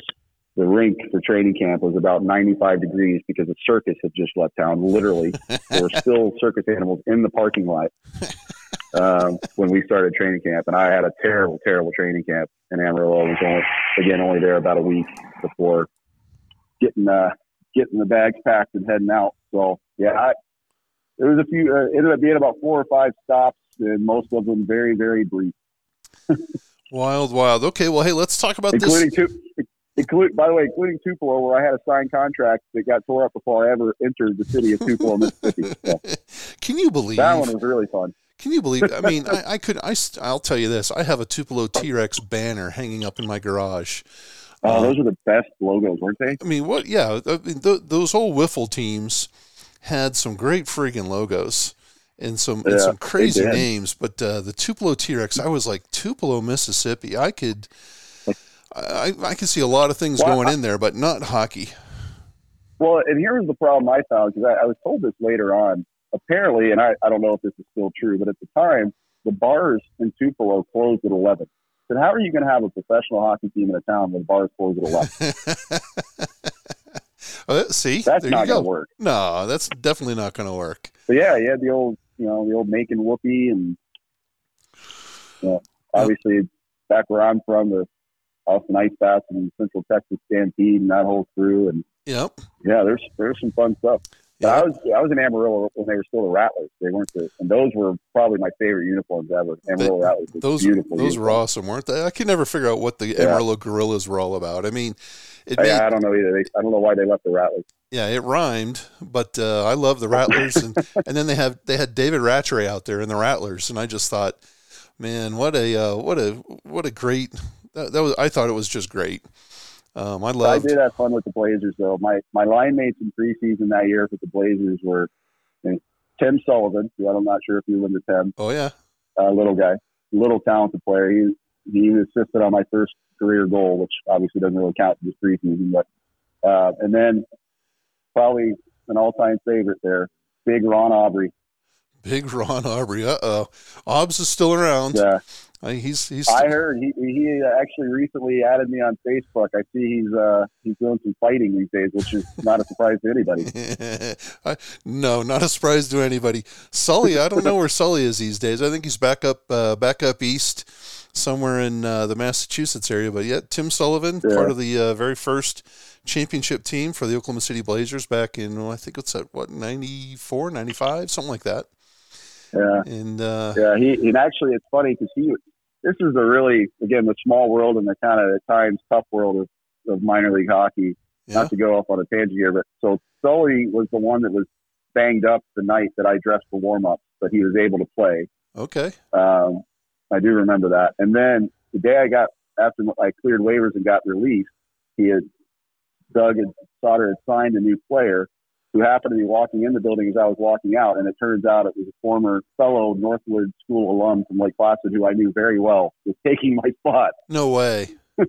the rink for training camp was about 95 degrees because the circus had just left town. Literally, there were still circus animals in the parking lot um, when we started training camp, and I had a terrible, terrible training camp in Amarillo. I was only again only there about a week before getting uh, getting the bags packed and heading out. So yeah, I, there was a few. Uh, ended up being about four or five stops, and most of them very, very brief, Wild, wild. Okay, well, hey, let's talk about including this. two. Include, by the way, including Tupelo, where I had a signed contract that got tore up before I ever entered the city of Tupelo, Mississippi. So Can you believe? that one was really fun. Can you believe? I mean, I, I could. I I'll tell you this. I have a Tupelo T Rex banner hanging up in my garage. Oh, those are the best logos, weren't they? I mean, what? Yeah, I mean, th- those old wiffle teams had some great freaking logos, and some and some crazy names. But uh, the Tupelo T-Rex, I was like Tupelo, Mississippi. I could, I I could see a lot of things Well, going in there, but not hockey. Well, and here's the problem I found because I, I was told this later on. Apparently, and I, I don't know if this is still true, but at the time, the bars in Tupelo closed at 11. So how are you going to have a professional hockey team in a town when the bars close at 11? Uh, see, That's there not going to work. No, that's definitely not going to work. But yeah, you had the old, you know, the old Macon Whoopee, and you know, obviously back where I'm from, the Austin Ice Bats and Central Texas Stampede and that whole crew, and Yep. yeah, there's there's some fun stuff. But I was I was in Amarillo when they were still the Rattlers. They weren't the, and those were probably my favorite uniforms ever. Amarillo Rattlers. was Those beautiful. those were awesome, weren't they? I could never figure out what the Yeah. Amarillo Gorillas were all about. I mean, it I, made, I don't know either. They, I don't know why they left the Rattlers. yeah, it rhymed, but uh, I love the Rattlers, and and then they have they had David Rattray out there in the Rattlers, and I just thought, man, what a uh, what a what a great that, that was. I thought it was just great. Um, I love. I did have fun with the Blazers though. My my line mates in preseason that year with the Blazers were you know, Tim Sullivan. Who I'm not sure if you remember Tim. Oh yeah, uh, little guy, little talented player. He he assisted on my first career goal, which obviously doesn't really count for this preseason. But uh, and then probably an all-time favorite there, Big Ron Aubrey. big Ron Aubrey. Uh oh, Obbs is still around. Uh, Uh, he's he's. I heard he he actually recently added me on Facebook. I see he's uh he's doing some fighting these days, which is not a surprise to anybody. I, no, not a surprise to anybody. Sully, I don't know where Sully is these days. I think he's back up, uh, back up east, somewhere in uh, the Massachusetts area. But yet, Tim Sullivan, Yeah. part of the uh, very first championship team for the Oklahoma City Blazers back in, well, I think it's at what 94, 95, something like that. Yeah. And uh, Yeah, he and actually it's funny because he this is a really again the small world and the kind of at times tough world of, of minor league hockey. yeah, Not to go off on a tangent here, but so Sully was the one that was banged up the night that I dressed for warm up, but he was able to play. okay, Um, I do remember that. And then the day I got after I cleared waivers and got released, he had Doug and Sauter had signed a new player who happened to be walking in the building as I was walking out, and it turns out it was a former fellow Northwood School alum from Lake Placid who I knew very well was taking my spot. no way.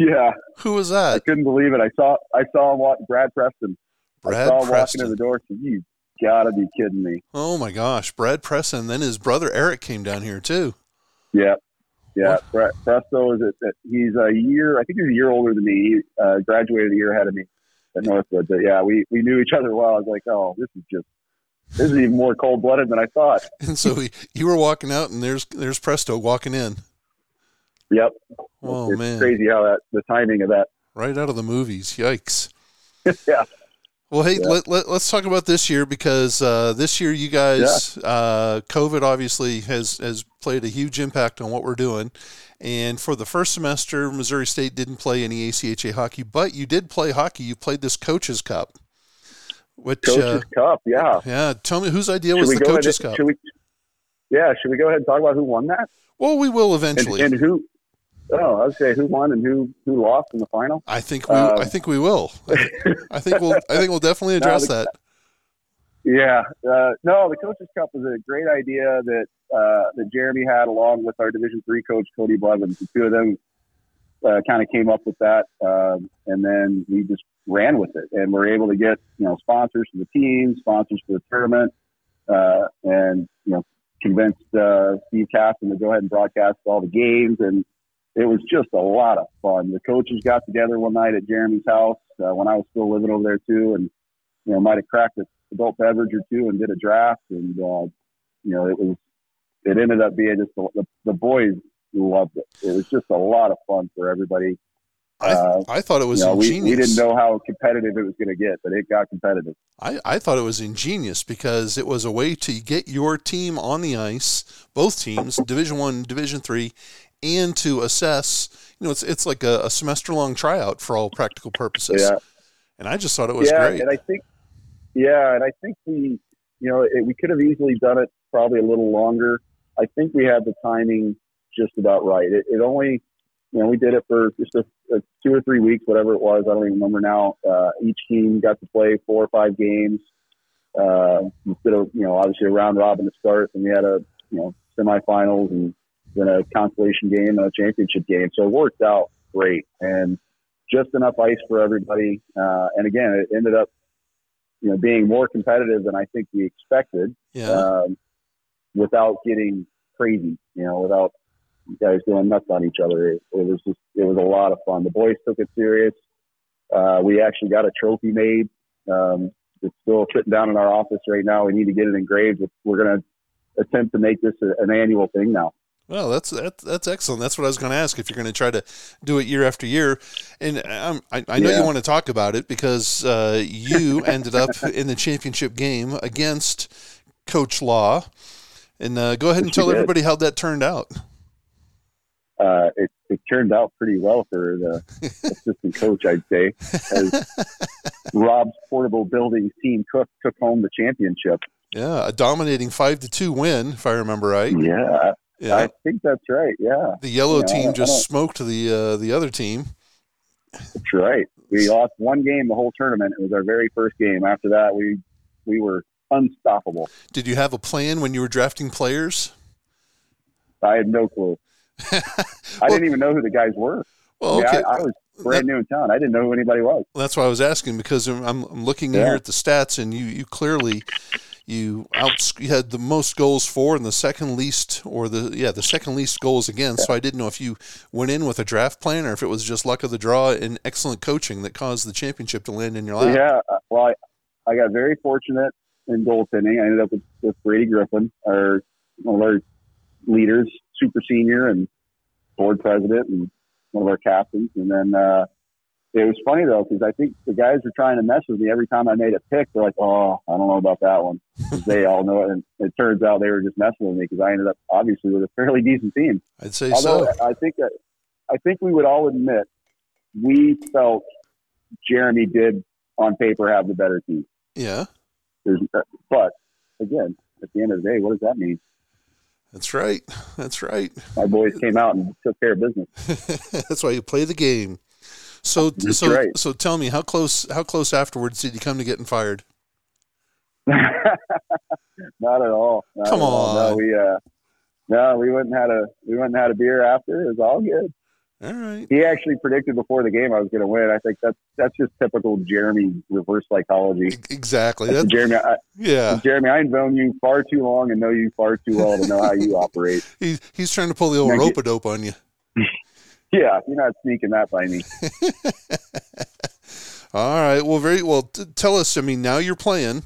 Yeah, Who was that? I couldn't believe it. I saw I saw him walk Brad Preston. I Brad saw him walking Preston. in the door. So you gotta be kidding me. Oh my gosh, Brad Preston. Then his brother Eric came down here too. Yeah. Yeah, Bre- Presto is a, he's a year. I think he's a year older than me. He uh, graduated a year ahead of me at Northwood. But yeah, we we knew each other well. I was like, oh, this is just this is even more cold blooded than I thought. And so he, you were walking out, and there's there's Presto walking in. Yep. Oh it's man, crazy how that the timing of that. right out of the movies. Yikes. yeah. Well, hey, Yeah. let, let, let's talk about this year because uh, this year you guys, uh, COVID obviously has, has played a huge impact on what we're doing. And for the first semester, Missouri State didn't play any ACHA hockey, but you did play hockey. You played this Coaches Cup, which, Coach's uh, Cup. Yeah. yeah, tell me whose idea Should was the Coaches ahead? Cup? Should we? Yeah. Should we go ahead and talk about who won that Well, we will eventually. and who? Oh, I would say who won and who who lost in the final. I think we, Um, I think we will. I, I think we'll, I think we'll definitely address the- that. Yeah, uh, no, the coaches cup was a great idea that uh, that Jeremy had along with our Division three coach Cody Blevins. The two of them uh, kind of came up with that, um, and then we just ran with it, and we're able to get you know sponsors for the team, sponsors for the tournament, uh, and you know convinced uh, Steve Casson to go ahead and broadcast all the games, and it was just a lot of fun. The coaches got together one night at Jeremy's house uh, when I was still living over there too, and you know might have cracked a adult beverage or two and did a draft and uh, you know it was it ended up being just the, the, the boys loved it it was just a lot of fun for everybody I, uh, I thought it was you know, we, ingenious. we didn't know how competitive it was going to get but it got competitive I, I thought it was ingenious because it was a way to get your team on the ice, both teams, Division One, Division Three, and to assess. You know, it's it's like a, a semester long tryout for all practical purposes. yeah And I just thought it was yeah great. and i think yeah and i think we you know it, we could have easily done it probably a little longer i think we had the timing just about right it, it only you know, we did it for just a, a two or three weeks, whatever it was. I don't even remember now. Uh, each team got to play four or five games. uh, instead of you know obviously a round robin to start, and we had a you know semifinals and then a consolation game and a championship game. So it worked out great and just enough ice for everybody. Uh, and again, it ended up you know being more competitive than I think we expected. Yeah. Um, without getting crazy, you know, without guys going nuts on each other. It, it was just it was a lot of fun. The boys took it serious. Uh, we actually got a trophy made. Um, it's still sitting down in our office right now. We need to get it engraved. We're going to attempt to make this a, an annual thing now. Well, that's that's that's excellent. That's what I was going to ask. If you're going to try to do it year after year, and um, I, I know Yeah. you want to talk about it because uh, you ended up in the championship game against Coach Law, and uh, go ahead and tell everybody how that turned out. Uh, it, it turned out pretty well for the assistant coach, I'd say, as Rob's portable buildings team took took home the championship. Yeah, a dominating five to two win, if I remember right. Yeah, Yeah, I think that's right. Yeah, the yellow team just smoked the uh, the other team. that's right. We lost one game the whole tournament. It was our very first game. After that, we we were unstoppable. Did you have a plan when you were drafting players? I had no clue. I didn't even know who the guys were. Well, Yeah, okay. I, I was brand new in town. I didn't know who anybody was. That's why I was asking because I'm, I'm I'm looking Yeah. here at the stats, and you you clearly you out you had the most goals for and the second least, or the yeah the second least goals against. So I didn't know if you went in with a draft plan or if it was just luck of the draw and excellent coaching that caused the championship to land in your lap. Yeah, uh, well, I, I got very fortunate in goaltending. I ended up with, with Brady Griffin, our one of our leaders, super senior and board president, and one of our captains. And then uh, it was funny though because I think the guys were trying to mess with me every time I made a pick. They're like, "Oh, I don't know about that one." they all know it, and it turns out they were just messing with me because I ended up obviously with a fairly decent team. I'd say Although so. I think that I think we would all admit we felt Jeremy did on paper have the better team. Yeah, There's, uh, but again, at the end of the day, what does that mean? that's right. That's right. My boys came out and took care of business. that's why you play the game. So That's so right. so tell me how close how close afterwards did you come to getting fired? Not at all. Not Come at all. on. No, we uh, no, we went and had a we went and had a beer after. It was all good. All right. He actually predicted before the game I was going to win. I think that's that's just typical Jeremy reverse psychology. Exactly. That's That, Jeremy, I, yeah. Jeremy, I've known you far too long and know you far too well to know how you operate. He's he's trying to pull the old rope a dope on you. Yeah, you're not sneaking that by me. All right. Well, very well. T- tell us. I mean, now you're playing,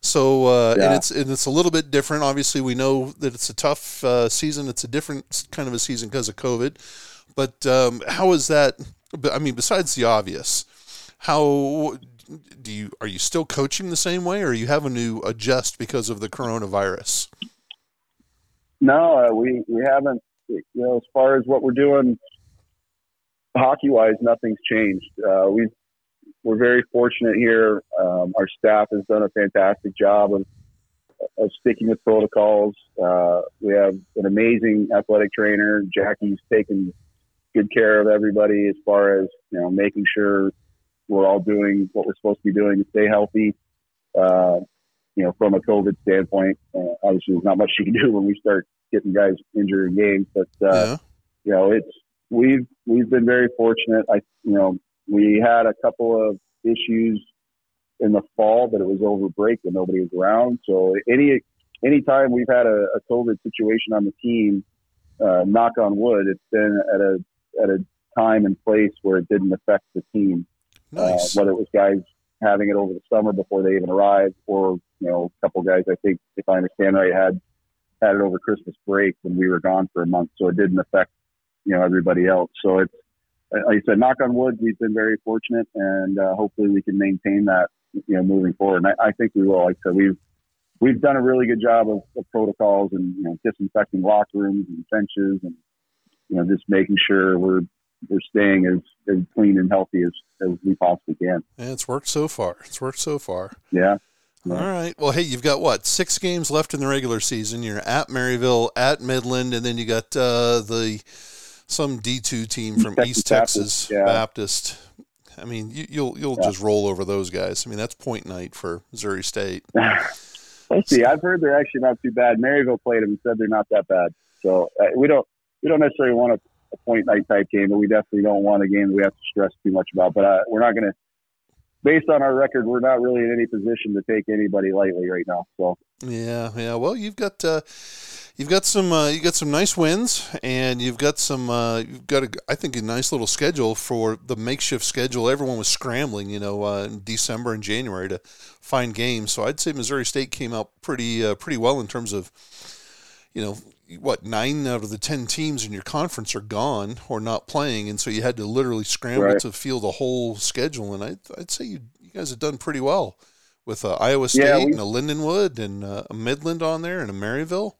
so uh, and it's and it's a little bit different. Obviously, we know that it's a tough uh, season. It's a different kind of a season because of COVID. But um, how is that? but, I mean, besides the obvious, how do you are you still coaching the same way, or are you having to adjust because of the coronavirus? No, uh, we we haven't. You know, as far as what we're doing hockey wise, nothing's changed. Uh, we we're very fortunate here. Um, our staff has done a fantastic job of of sticking with protocols. Uh, we have an amazing athletic trainer. Jackie's taken good care of everybody as far as you know, making sure we're all doing what we're supposed to be doing to stay healthy. Uh, you know, from a COVID standpoint, uh, obviously there's not much you can do when we start getting guys injured in games, but uh, yeah. you know, it's we've we've been very fortunate. I you know, we had a couple of issues in the fall, but it was over break and nobody was around. So any anytime we've had a, a COVID situation on the team, uh, knock on wood, it's been at a at a time and place where it didn't affect the team. Nice. Uh, whether it was guys having it over the summer before they even arrived, or you know, a couple guys I think, if I understand right, had had it over Christmas break when we were gone for a month, so it didn't affect you know everybody else. So it's like I said, knock on wood, we've been very fortunate, and uh, hopefully we can maintain that you know moving forward. And I, I think we will. Like I said, we've we've done a really good job of, of protocols and you know disinfecting locker rooms and benches and you know just making sure we're we're staying as, as clean and healthy as, as we possibly can. Yeah, it's worked so far. It's worked so far. Yeah. All right. Well, hey, you've got what six games left in the regular season. You're at Maryville, at Midland, and then you got uh, the some D two team from Texas East Baptist, Texas yeah. Baptist. I mean, you, will you'll, yeah. just roll over those guys. I mean, that's point night for Missouri State. Let's see. I've heard they're actually not too bad. Maryville played them and said they're not that bad. So uh, we don't we don't necessarily want a, a, point night type game, but we definitely don't want a game that we have to stress too much about. But uh, we're not going to. Based on our record, we're not really in any position to take anybody lightly right now. So yeah, yeah. Well, you've got uh, you've got some uh, you got some nice wins, and you've got some uh, you've got a I think a nice little schedule for the makeshift schedule. Everyone was scrambling, you know, uh, in December and January to find games. So I'd say Missouri State came out pretty uh, pretty well in terms of, you know, what nine out of the ten teams in your conference are gone or not playing, and so you had to literally scramble right. to field the whole schedule. And I I'd say you you guys have done pretty well with uh, Iowa State yeah, we, and a Lindenwood and uh, a Midland on there and a Maryville.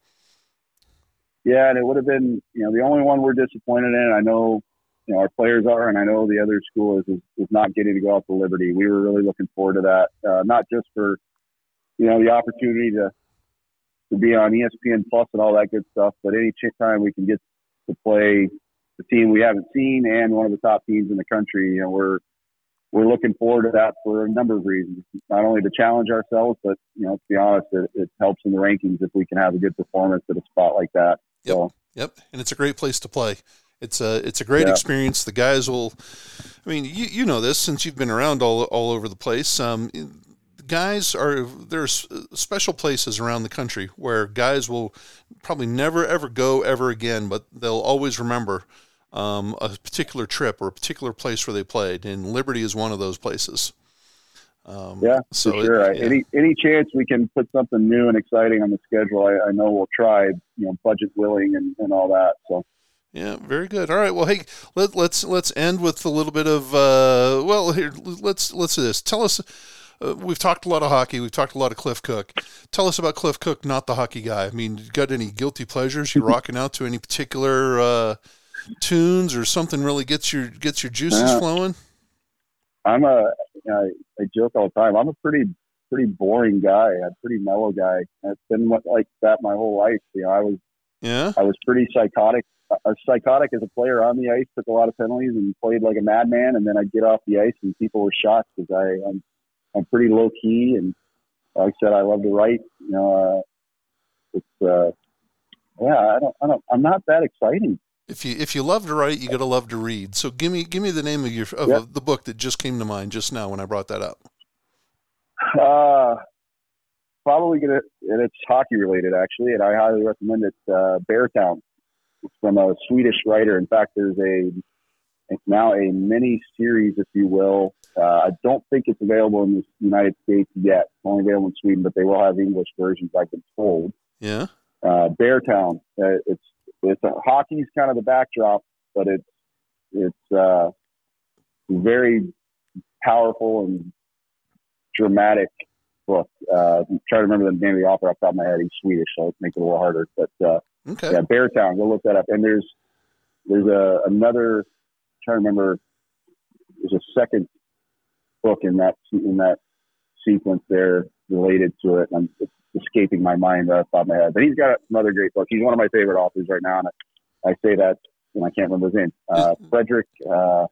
Yeah, and it would have been you know the only one we're disappointed in. I know you know our players are, and I know the other school is is, is not getting to go out to Liberty. We were really looking forward to that, uh, not just for you know the opportunity to to be on ESPN Plus and all that good stuff, but any time we can get to play the team we haven't seen and one of the top teams in the country, you know, we're we're looking forward to that for a number of reasons. Not only to challenge ourselves, but you know, to be honest, it, it helps in the rankings if we can have a good performance at a spot like that. Yep. So, yep, and it's a great place to play. It's a it's a great yeah. experience. The guys will, I mean, you you know this since you've been around all all over the place. Um, guys are there's special places around the country where guys will probably never ever go ever again, but they'll always remember um, a particular trip or a particular place where they played, and Liberty is one of those places. Um, yeah, so for sure. It, yeah. Any any chance we can put something new and exciting on the schedule, I, I know we'll try. You know, budget willing and, and all that. So. Yeah, very good. All right. Well, hey, let, let's let's end with a little bit of uh, well, here let's let's do this. Tell us. Uh, we've talked a lot of hockey. We've talked a lot of Cliff Cook. Tell us about Cliff Cook, not the hockey guy. I mean, you got any guilty pleasures? You rocking out to any particular uh, tunes or something really gets your gets your juices flowing? I'm a I joke all the time. I'm a pretty pretty boring guy. I'm a pretty mellow guy. It's been like that my whole life. You know, I was yeah I was pretty psychotic. A psychotic as a player on the ice, took a lot of penalties and played like a madman. And then I'd get off the ice and people were shocked because I I'm I'm pretty low key and like I said, I love to write. You know, uh, it's uh, yeah, I don't I don't I'm not that exciting if you if you love to write, you got to love to read. So give me give me the name of your of yep. the book that just came to mind just now when I brought that up. Uh, probably gonna and it's hockey related actually, and I highly recommend it. Uh, Beartown. It's from a Swedish writer. In fact, there's a it's now a mini series, if you will. Uh, I don't think it's available in the United States yet. It's only available in Sweden, but they will have English versions. I've been told. Yeah. Uh, Beartown. Uh, it's it's a, hockey's kind of the backdrop, but it's it's uh, very powerful and dramatic book. Uh, I'm trying to remember the name of the author off the top of my head. He's Swedish, so it makes it a little harder. But uh, okay. yeah, Beartown. Go look that up. And there's there's a another. I'm trying to remember. There's a second book in that in that sequence there related to it. And it's escaping my mind off the top of my head. But he's got some other great books. He's one of my favorite authors right now, and I, I say that and I can't remember his name. Uh, Frederick. Uh,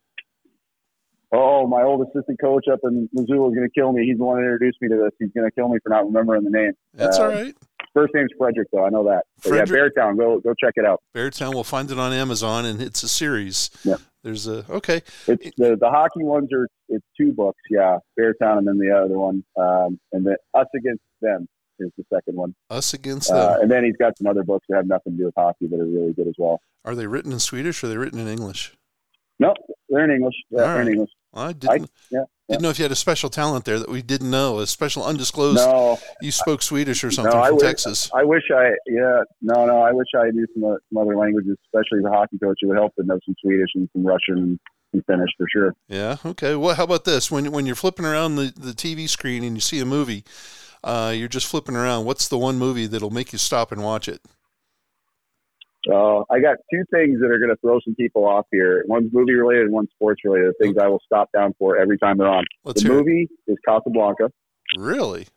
oh, my old assistant coach up in Missoula is going to kill me. He's the one that introduced me to this. He's going to kill me for not remembering the name. That's uh, all right. First name's Frederick, though. I know that. Frederick, yeah, Beartown. Go go check it out. Beartown. We'll find it on Amazon, and it's a series. Yeah. There's a okay. It's the the hockey ones are it's two books. Yeah, Beartown, and then the other one, um, and then Us Against Them is the second one. Us Against uh, Them. Uh, and then he's got some other books that have nothing to do with hockey that are really good as well. Are they written in Swedish or are they written in English? No, they're in English. Yeah, they're in English. Well, I didn't. I, yeah, didn't know if you had a special talent there that we didn't know, a special undisclosed. No, you spoke Swedish or something no, from wish, Texas. I wish I, yeah, no, no, I wish I knew some, some other languages, especially the hockey coach. It would help to know some Swedish and some Russian and Finnish for sure. Yeah. Okay. Well, how about this? When when you're flipping around the the TV screen and you see a movie, uh, you're just flipping around. What's the one movie that'll make you stop and watch it? Uh, I got two things that are going to throw some people off here. One's movie related and one's sports related. Things I will stop down for every time they're on. Let's the movie it. is Casablanca. Really?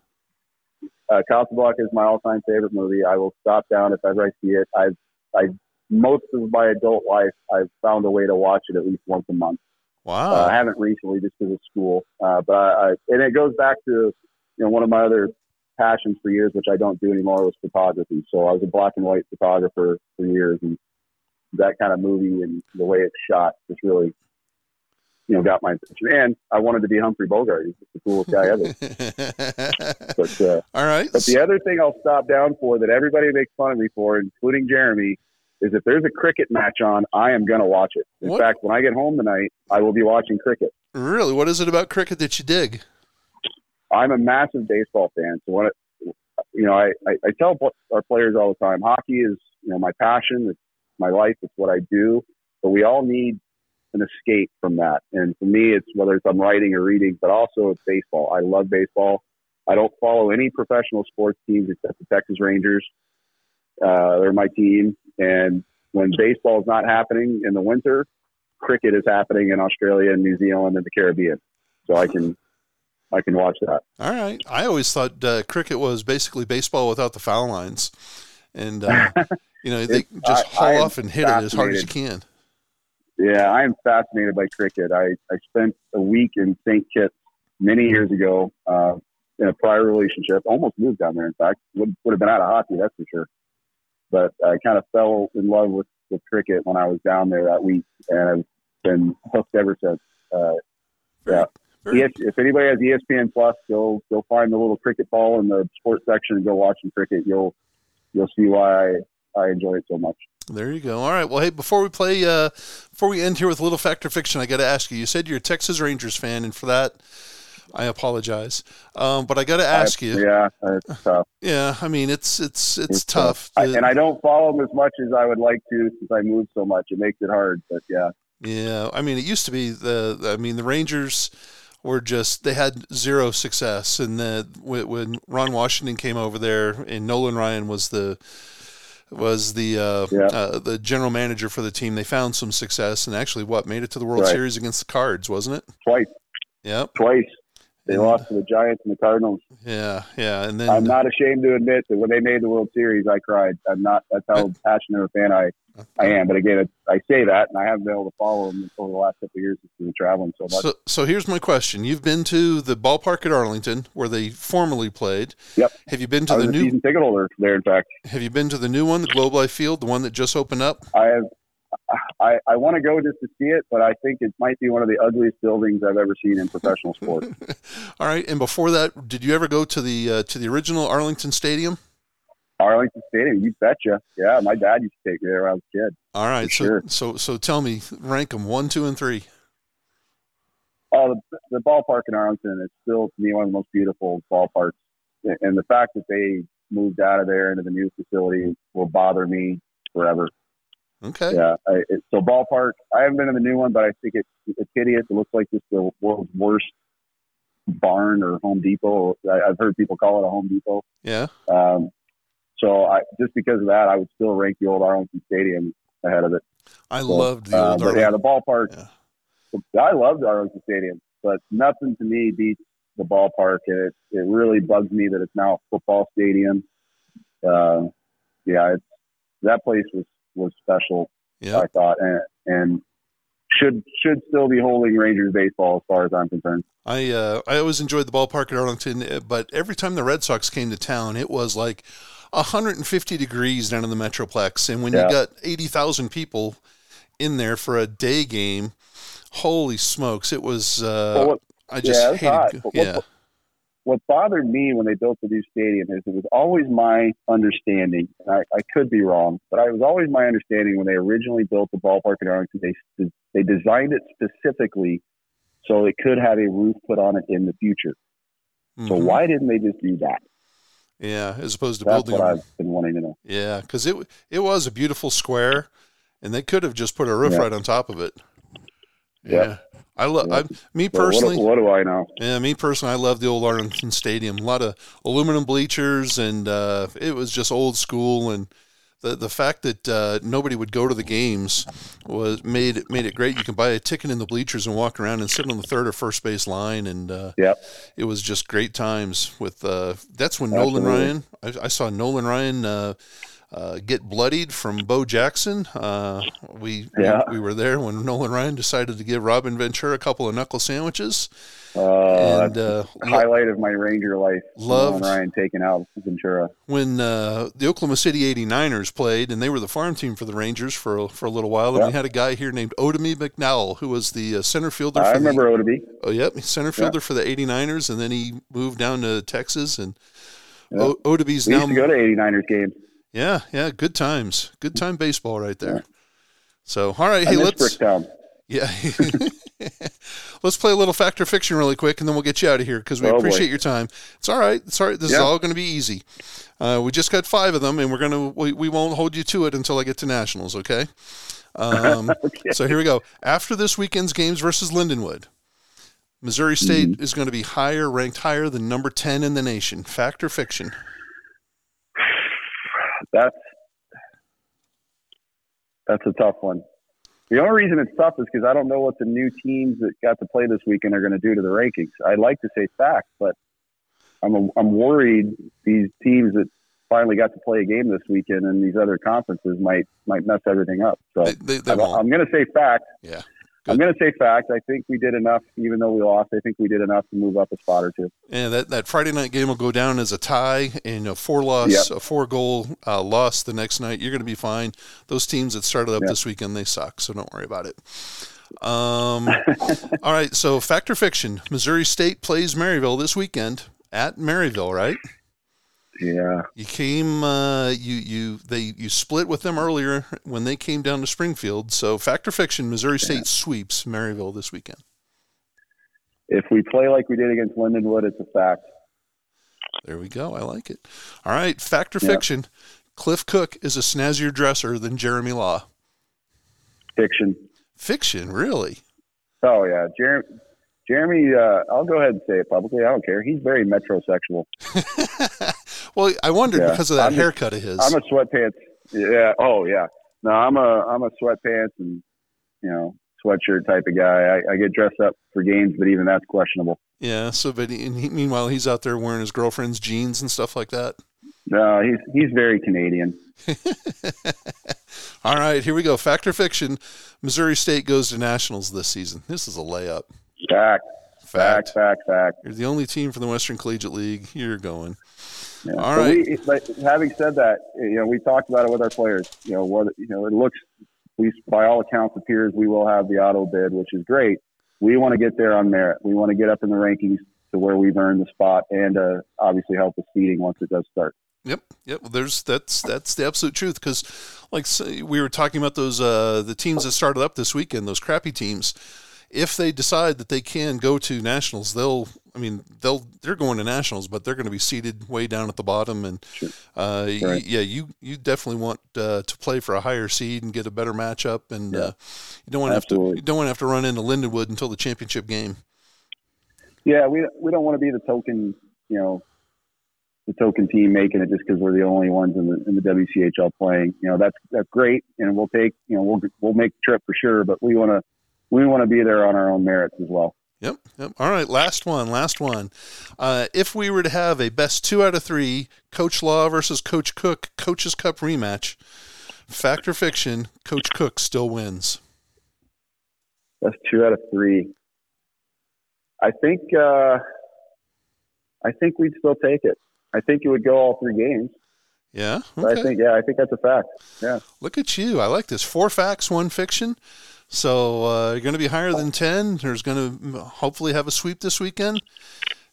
Uh, Casablanca is my all-time favorite movie. I will stop down if ever I see it. I've, I most of my adult life, I've found a way to watch it at least once a month. Wow. Uh, I haven't recently just because of school, uh, but I, I, and it goes back to you know one of my other passions for years, which I don't do anymore, was photography. So I was a black and white photographer for years, and that kind of movie and the way it's shot just really you know, got my attention. And I wanted to be Humphrey Bogart. He's the coolest guy ever. but uh, all right. But the other thing I'll stop down for that everybody makes fun of me for, including Jeremy, is if there's a cricket match on, I am going to watch it. In what? fact, when I get home tonight, I will be watching cricket. Really? What is it about cricket that you dig? I'm a massive baseball fan. So when it, you know, I, I, I tell our players all the time, hockey is you know my passion. It's my life. It's what I do. But we all need an escape from that. And for me, it's whether it's I'm writing or reading, but also it's baseball. I love baseball. I don't follow any professional sports teams except the Texas Rangers. Uh, they're my team. And when baseball is not happening in the winter, cricket is happening in Australia and New Zealand and the Caribbean. So I can I can watch that. All right. I always thought uh, cricket was basically baseball without the foul lines, and uh, you know they just haul I off and hit it as hard as you can. Yeah, I am fascinated by cricket. I, I spent a week in St. Kitts many years ago uh, in a prior relationship. Almost moved down there, in fact. Would, would have been out of hockey, that's for sure. But I kind of fell in love with, with cricket when I was down there that week, and I've been hooked ever since. Uh, yeah. Very. If anybody has ESPN Plus, go go find the little cricket ball in the sports section and go watch some cricket. You'll you'll see why I, I enjoy it so much. There you go. All right. Well, hey, before we play, uh, before we end here with a little fact or fiction, I got to ask you. You said you're a Texas Rangers fan, and for that, I apologize. Um, but I got to ask I, you. Yeah, it's tough. Yeah, I mean, it's it's it's, it's tough. tough. I, and I don't follow them as much as I would like to since I moved so much. It makes it hard. But yeah. Yeah, I mean, it used to be the. I mean, the Rangers were just they had zero success, and the when Ron Washington came over there, and Nolan Ryan was the was the uh, yeah. uh, the general manager for the team. They found some success and actually what made it to the World right. Series against the Cards, wasn't it? Twice. Yeah. Twice. They and, lost to the Giants and the Cardinals. Yeah, yeah, and then I'm not ashamed to admit that when they made the World Series, I cried. I'm not. That's how passionate a fan I I am. But again, I say that, and I haven't been able to follow them over the last couple of years we've been traveling so much. So, so here's my question: You've been to the ballpark at Arlington, where they formerly played. Yep. Have you been to the new season ticket holder there? In fact, have you been to the new one, the Globe Life Field, the one that just opened up? I have. I, I want to go just to see it, but I think it might be one of the ugliest buildings I've ever seen in professional sports. All right, and before that, did you ever go to the uh, to the original Arlington Stadium? Arlington Stadium, you betcha. Yeah, my dad used to take me there when I was a kid. All right, so sure. so so tell me, rank them one, two, and three. Oh, the, the ballpark in Arlington is still to me one of the most beautiful ballparks, and the fact that they moved out of there into the new facility will bother me forever. Okay. Yeah. I, it, so ballpark, I haven't been in the new one, but I think it's it's hideous. It looks like just the world's worst barn or Home Depot. I, have heard people call it a Home Depot. Yeah. Um, so I just because of that, I would still rank the old Arlington Stadium ahead of it. I so, loved the old. Uh, yeah, the ballpark. Yeah. I loved Arlington Stadium, but nothing to me beats the ballpark. And it it really bugs me that it's now a football stadium. Uh, yeah, it's that place was was special. Yeah, I thought, and, and should should still be holding Rangers baseball as far as I'm concerned. I uh, I always enjoyed the ballpark at Arlington, but every time the Red Sox came to town, it was like 150 degrees down in the Metroplex. And when yeah. you got 80,000 people in there for a day game, holy smokes, it was, uh, well, what, I just yeah, hated, what, yeah. What, what, bothered me when they built the new stadium is it was always my understanding, I, I could be wrong, but it was always my understanding when they originally built the ballpark in Arlington, they, they designed it specifically so it could have a roof put on it in the future. Mm-hmm. So why didn't they just do that? Yeah, as opposed to That's building. What I've been wanting to know. Yeah, because it it was a beautiful square, and they could have just put a roof yeah. right on top of it. Yeah, yeah. I love. Yeah. Me personally. What, what, do I know? Yeah, me personally, I love the old Arlington Stadium. A lot of aluminum bleachers, and uh, it was just old school and the the fact that uh, nobody would go to the games was made made it great. You can buy a ticket in the bleachers and walk around and sit on the third or first base line, and uh, yep. it was just great times. With uh, that's when Absolutely. Nolan Ryan, I, I, saw Nolan Ryan uh, get bloodied from Bo Jackson. Uh, we, Yeah. we we were there when Nolan Ryan decided to give Robin Ventura a couple of knuckle sandwiches. Uh, and uh, the highlight of my Ranger life. Love Nolan Ryan taking out Ventura. when uh, the Oklahoma City 89ers played, and they were the farm team for the Rangers for a, for a little while, and Yeah. we had a guy here named Oddibe McDowell, who was the uh, center fielder. I for remember The, Oddibe. oh, yep, center fielder for the 89ers, and then he moved down to Texas, and Yeah. o- Oddibe's now. to go to 89ers games. Yeah, yeah, good times, good time baseball right there. So, all right, I hey, let's yeah, let's play a little factor fiction really quick, and then we'll get you out of here because we Oh, boy. appreciate your time. It's all right. It's all right. This is all going to be easy. Uh, we just got five of them, and we're gonna we, we won't hold you to it until I get to nationals. Okay. Um, So here we go. After this weekend's games versus Lindenwood, Missouri State Mm-hmm. is going to be higher, ranked higher than number ten in the nation. Fact or fiction? That's that's a tough one. The only reason it's tough is because I don't know what the new teams that got to play this weekend are going to do to the rankings. I'd like to say fact, but I'm a, I'm worried these teams that finally got to play a game this weekend and these other conferences might might mess everything up. So They, they, they I'm. I'm going to say fact. Yeah. I'm going to say fact. I think we did enough, even though we lost. I think we did enough to move up a spot or two. And that, that Friday night game will go down as a tie and a four loss, a four goal uh, loss the next night. You're going to be fine. Those teams that started up Yep. this weekend, they suck, so don't worry about it. Um, all right, so fact or fiction? Missouri State plays Maryville this weekend at Maryville, right? Yeah. You came, uh, you you they you split with them earlier when they came down to Springfield. So fact or fiction? Missouri State sweeps Maryville this weekend. If we play like we did against Lindenwood, it's a fact. There we go. I like it. All right. Fact or Yeah. fiction? Cliff Cook is a snazzier dresser than Jeremy Law. Fiction. Fiction, really? Oh yeah, Jeremy. Jeremy, uh, I'll go ahead and say it publicly. I don't care. He's very metrosexual. well, I wondered Yeah. because of that I'm haircut of his. I'm a sweatpants. Yeah. Oh yeah. No, I'm a I'm a sweatpants and you know sweatshirt type of guy. I, I get dressed up for games, but even that's questionable. yeah. So, but he, meanwhile, he's out there wearing his girlfriend's jeans and stuff like that. No, he's he's very Canadian. All right, here we go. Factor fiction? Missouri State goes to nationals this season. This is a layup. Fact. Fact. Fact. Fact. Fact. You're the only team from the Western Collegiate League. You're going. Yeah. All but right. We, but having said that, you know, we talked about it with our players. You know, what you know, it looks, we by all accounts appears we will have the auto bid, which is great. We want to get there on merit. We want to get up in the rankings to where we've earned the spot, and uh, obviously help with seeding once it does start. Yep, yep. Well, there's that's that's the absolute truth because, like we were talking about those uh, the teams that started up this weekend, those crappy teams. If they decide that they can go to nationals, they'll. I mean, they'll they're going to nationals, but they're going to be seated way down at the bottom. And uh, y- Right. yeah, you you definitely want uh, to play for a higher seed and get a better matchup. And Yeah. uh, you don't want to have to you don't want to have to run into Lindenwood until the championship game. Yeah, we we don't want to be the token, you know, the token team making it just because we're the only ones in the in the WCHL playing. You know, that's that's great, and we'll take, you know, we'll we'll make the trip for sure. But we want to we want to be there on our own merits as well. Yep. Yep. All right. Last one. Last one. Uh, if we were to have a best two out of three Coach Law versus Coach Cook Coaches Cup rematch, fact or fiction, Coach Cook still wins. That's two out of three. I think uh, I think we'd still take it. I think it would go all three games. Yeah. But I think yeah, I think that's a fact. Yeah. Look at you. I like this. Four facts, one fiction. So uh, you're going to be higher than 10. There's going to hopefully have a sweep this weekend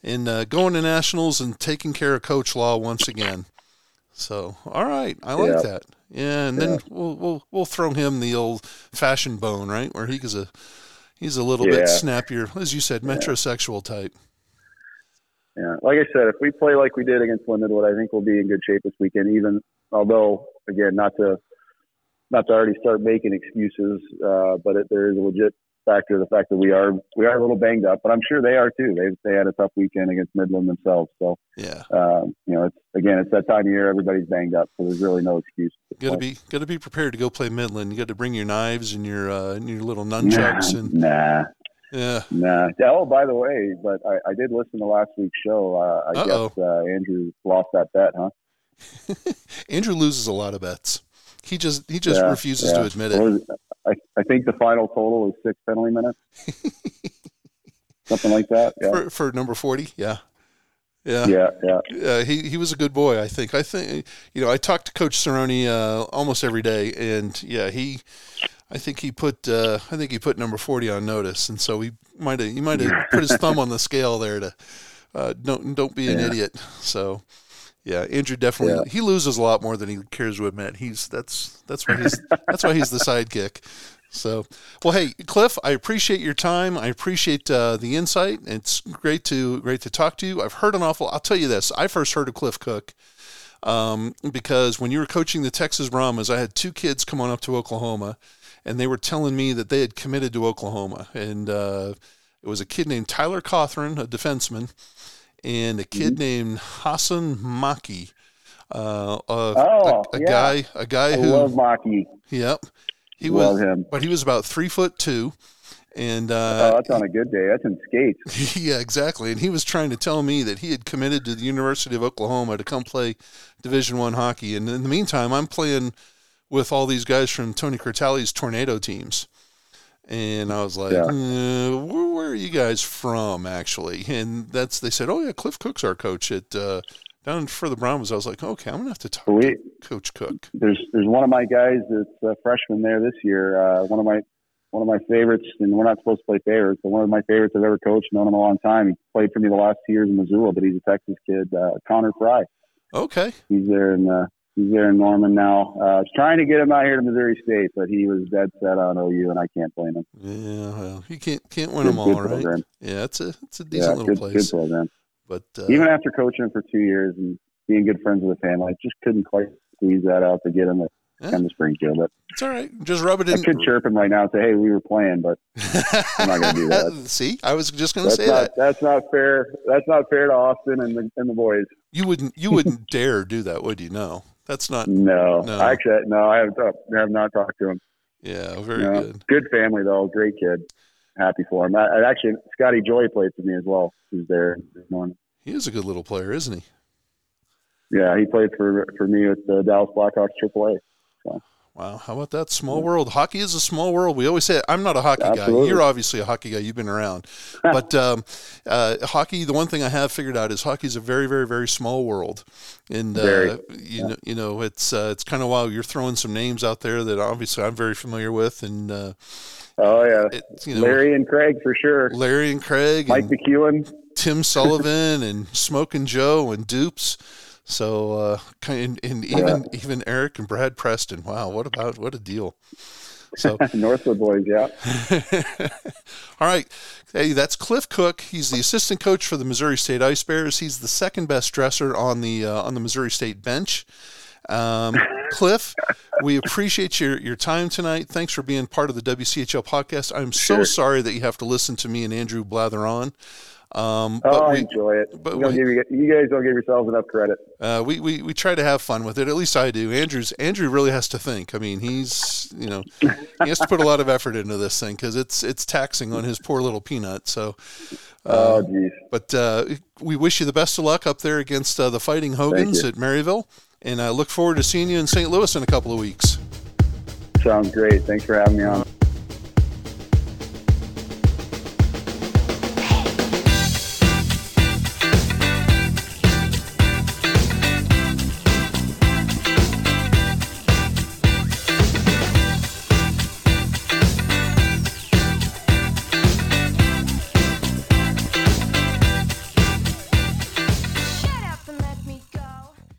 and uh, going to nationals and taking care of Coach Law once again. So, all right. I like Yeah. that. Yeah. And then Yeah. we'll, we'll, we'll throw him the old fashioned bone, right? Where he's a, he's a little Yeah. bit snappier, as you said, metrosexual type. Yeah, like I said, if we play like we did against Lindenwood, I think we'll be in good shape this weekend. Even although, again, not to not to already start making excuses, uh, but it, there is a legit factor the fact that we are we are a little banged up, but I'm sure they are too. They they had a tough weekend against Midland themselves, so Yeah. um, you know, it's again, it's that time of year everybody's banged up, so there's really no excuse. Got to be got to be prepared to go play Midland. You got to bring your knives and your uh, and your little nunchucks and Nah, yeah. nah. Oh, by the way, but I, I did listen to last week's show. Uh, I Uh-oh. guess uh, Andrew lost that bet, huh? Andrew loses a lot of bets. He just he just Yeah, refuses yeah. to admit it. was? I, I think the final total is six penalty minutes, something like that. Yeah, For, for number forty, yeah, yeah, yeah, yeah. Uh, he he was a good boy. I think. I think you know. I talked to Coach Cerrone uh, almost every day, and yeah, he. I think he put. Uh, I think he put number forty on notice, and so he might have. He might have put his thumb on the scale there to. Uh, don't don't be an Yeah. idiot. So. Yeah, Andrew definitely Yeah. he loses a lot more than he cares to admit. He's that's that's why he's that's why he's the sidekick. So, well, hey, Cliff, I appreciate your time. I appreciate uh, the insight. It's great to great to talk to you. I've heard an awful. I'll tell you this. I first heard of Cliff Cook um, because when you were coaching the Texas Brahmas, I had two kids come on up to Oklahoma, and they were telling me that they had committed to Oklahoma, and uh, it was a kid named Tyler Cothran, a defenseman, and a kid named Hassan Maki. Uh, uh, Oh, a, a yeah. guy, a guy I who, love Maki. yep, he Love was, him. but he was about three foot two, and Oh, uh, that's on a good day. That's in skates. yeah, exactly. And he was trying to tell me that he had committed to the University of Oklahoma to come play Division One hockey. And in the meantime, I'm playing with all these guys from Tony Curtali's tornado teams. And I was like, Yeah. uh, where, where are you guys from, actually? And that's they said, oh yeah, Cliff Cook's our coach at uh, down for the Browns. I was like, okay, I'm gonna have to talk We to Coach Cook. there's there's one of my guys that's a freshman there this year. Uh, one of my one of my favorites, and we're not supposed to play favorites, but one of my favorites I've ever coached. Known him a long time. He played for me the last two years in Missoula, but he's a Texas kid. Uh, Connor Fry. Okay, He's there in uh, he's there in Norman now. Uh, I was trying to get him out here to Missouri State, but he was dead set on OU, and I can't blame him. yeah, well, you can't can't win Good- them all, right? program. Yeah, it's a it's a Yeah, decent little good, place. good program. But uh, Even after coaching him for two years and being good friends with the family, I just couldn't quite squeeze that out to get him to Yeah. come to Springfield. But it's all right. Just rub it in. I could chirp him right now and say, "Hey, we were playing," but I'm not gonna do that. See, I was just going to say not that that's not fair. That's not fair to Austin and the and the boys. you wouldn't you wouldn't dare do that, would you? No, that's not. No, No. actually, no. I have I have not talked to him. Yeah, very No. good. Good family though. Great kid. Happy for him. I, I actually Scotty Joy played for me as well. Who's there this morning? He is a good little player, isn't he? Yeah, he played for for me with the Dallas Blackhawks AAA. Wow, how about that? Small world. Hockey is a small world. We always say it. I'm not a hockey guy. You're obviously a hockey guy. You've been around, but um, uh, hockey. The one thing I have figured out is hockey is a very, very, very small world, and uh, Very. you know, you know, it's uh, it's kind of wild. You're throwing some names out there that obviously I'm very familiar with, and uh, Oh yeah, it, you know, Larry and Craig for sure. Larry and Craig, Mike and McEwen. Tim Sullivan, and Smoking Joe, and Dupes. So, uh, and, and even even Eric and Brad Preston. Wow, what about what a deal! So, Northwood boys, yeah. All right. Hey, that's Cliff Cook. He's the assistant coach for the Missouri State Ice Bears. He's the second best dresser on the uh, on the Missouri State bench. Um, Cliff, we appreciate your, your time tonight. Thanks for being part of the WCHL podcast. I'm so Sure. sorry that you have to listen to me and Andrew blather on. Um, Oh, but I we, enjoy it. but we- give you, you guys don't give yourselves enough credit. uh, we, we, we try to have fun with it. At least I do. Andrew's Andrew really has to think. I mean, he's you know he has to put a lot of effort into this thing because it's it's taxing on his poor little peanut. So, Oh, geez. but uh, we wish you the best of luck up there against uh, the Fighting Hogans at Maryville, and I look forward to seeing you in St. Louis in a couple of weeks. Sounds great. Thanks for having me on.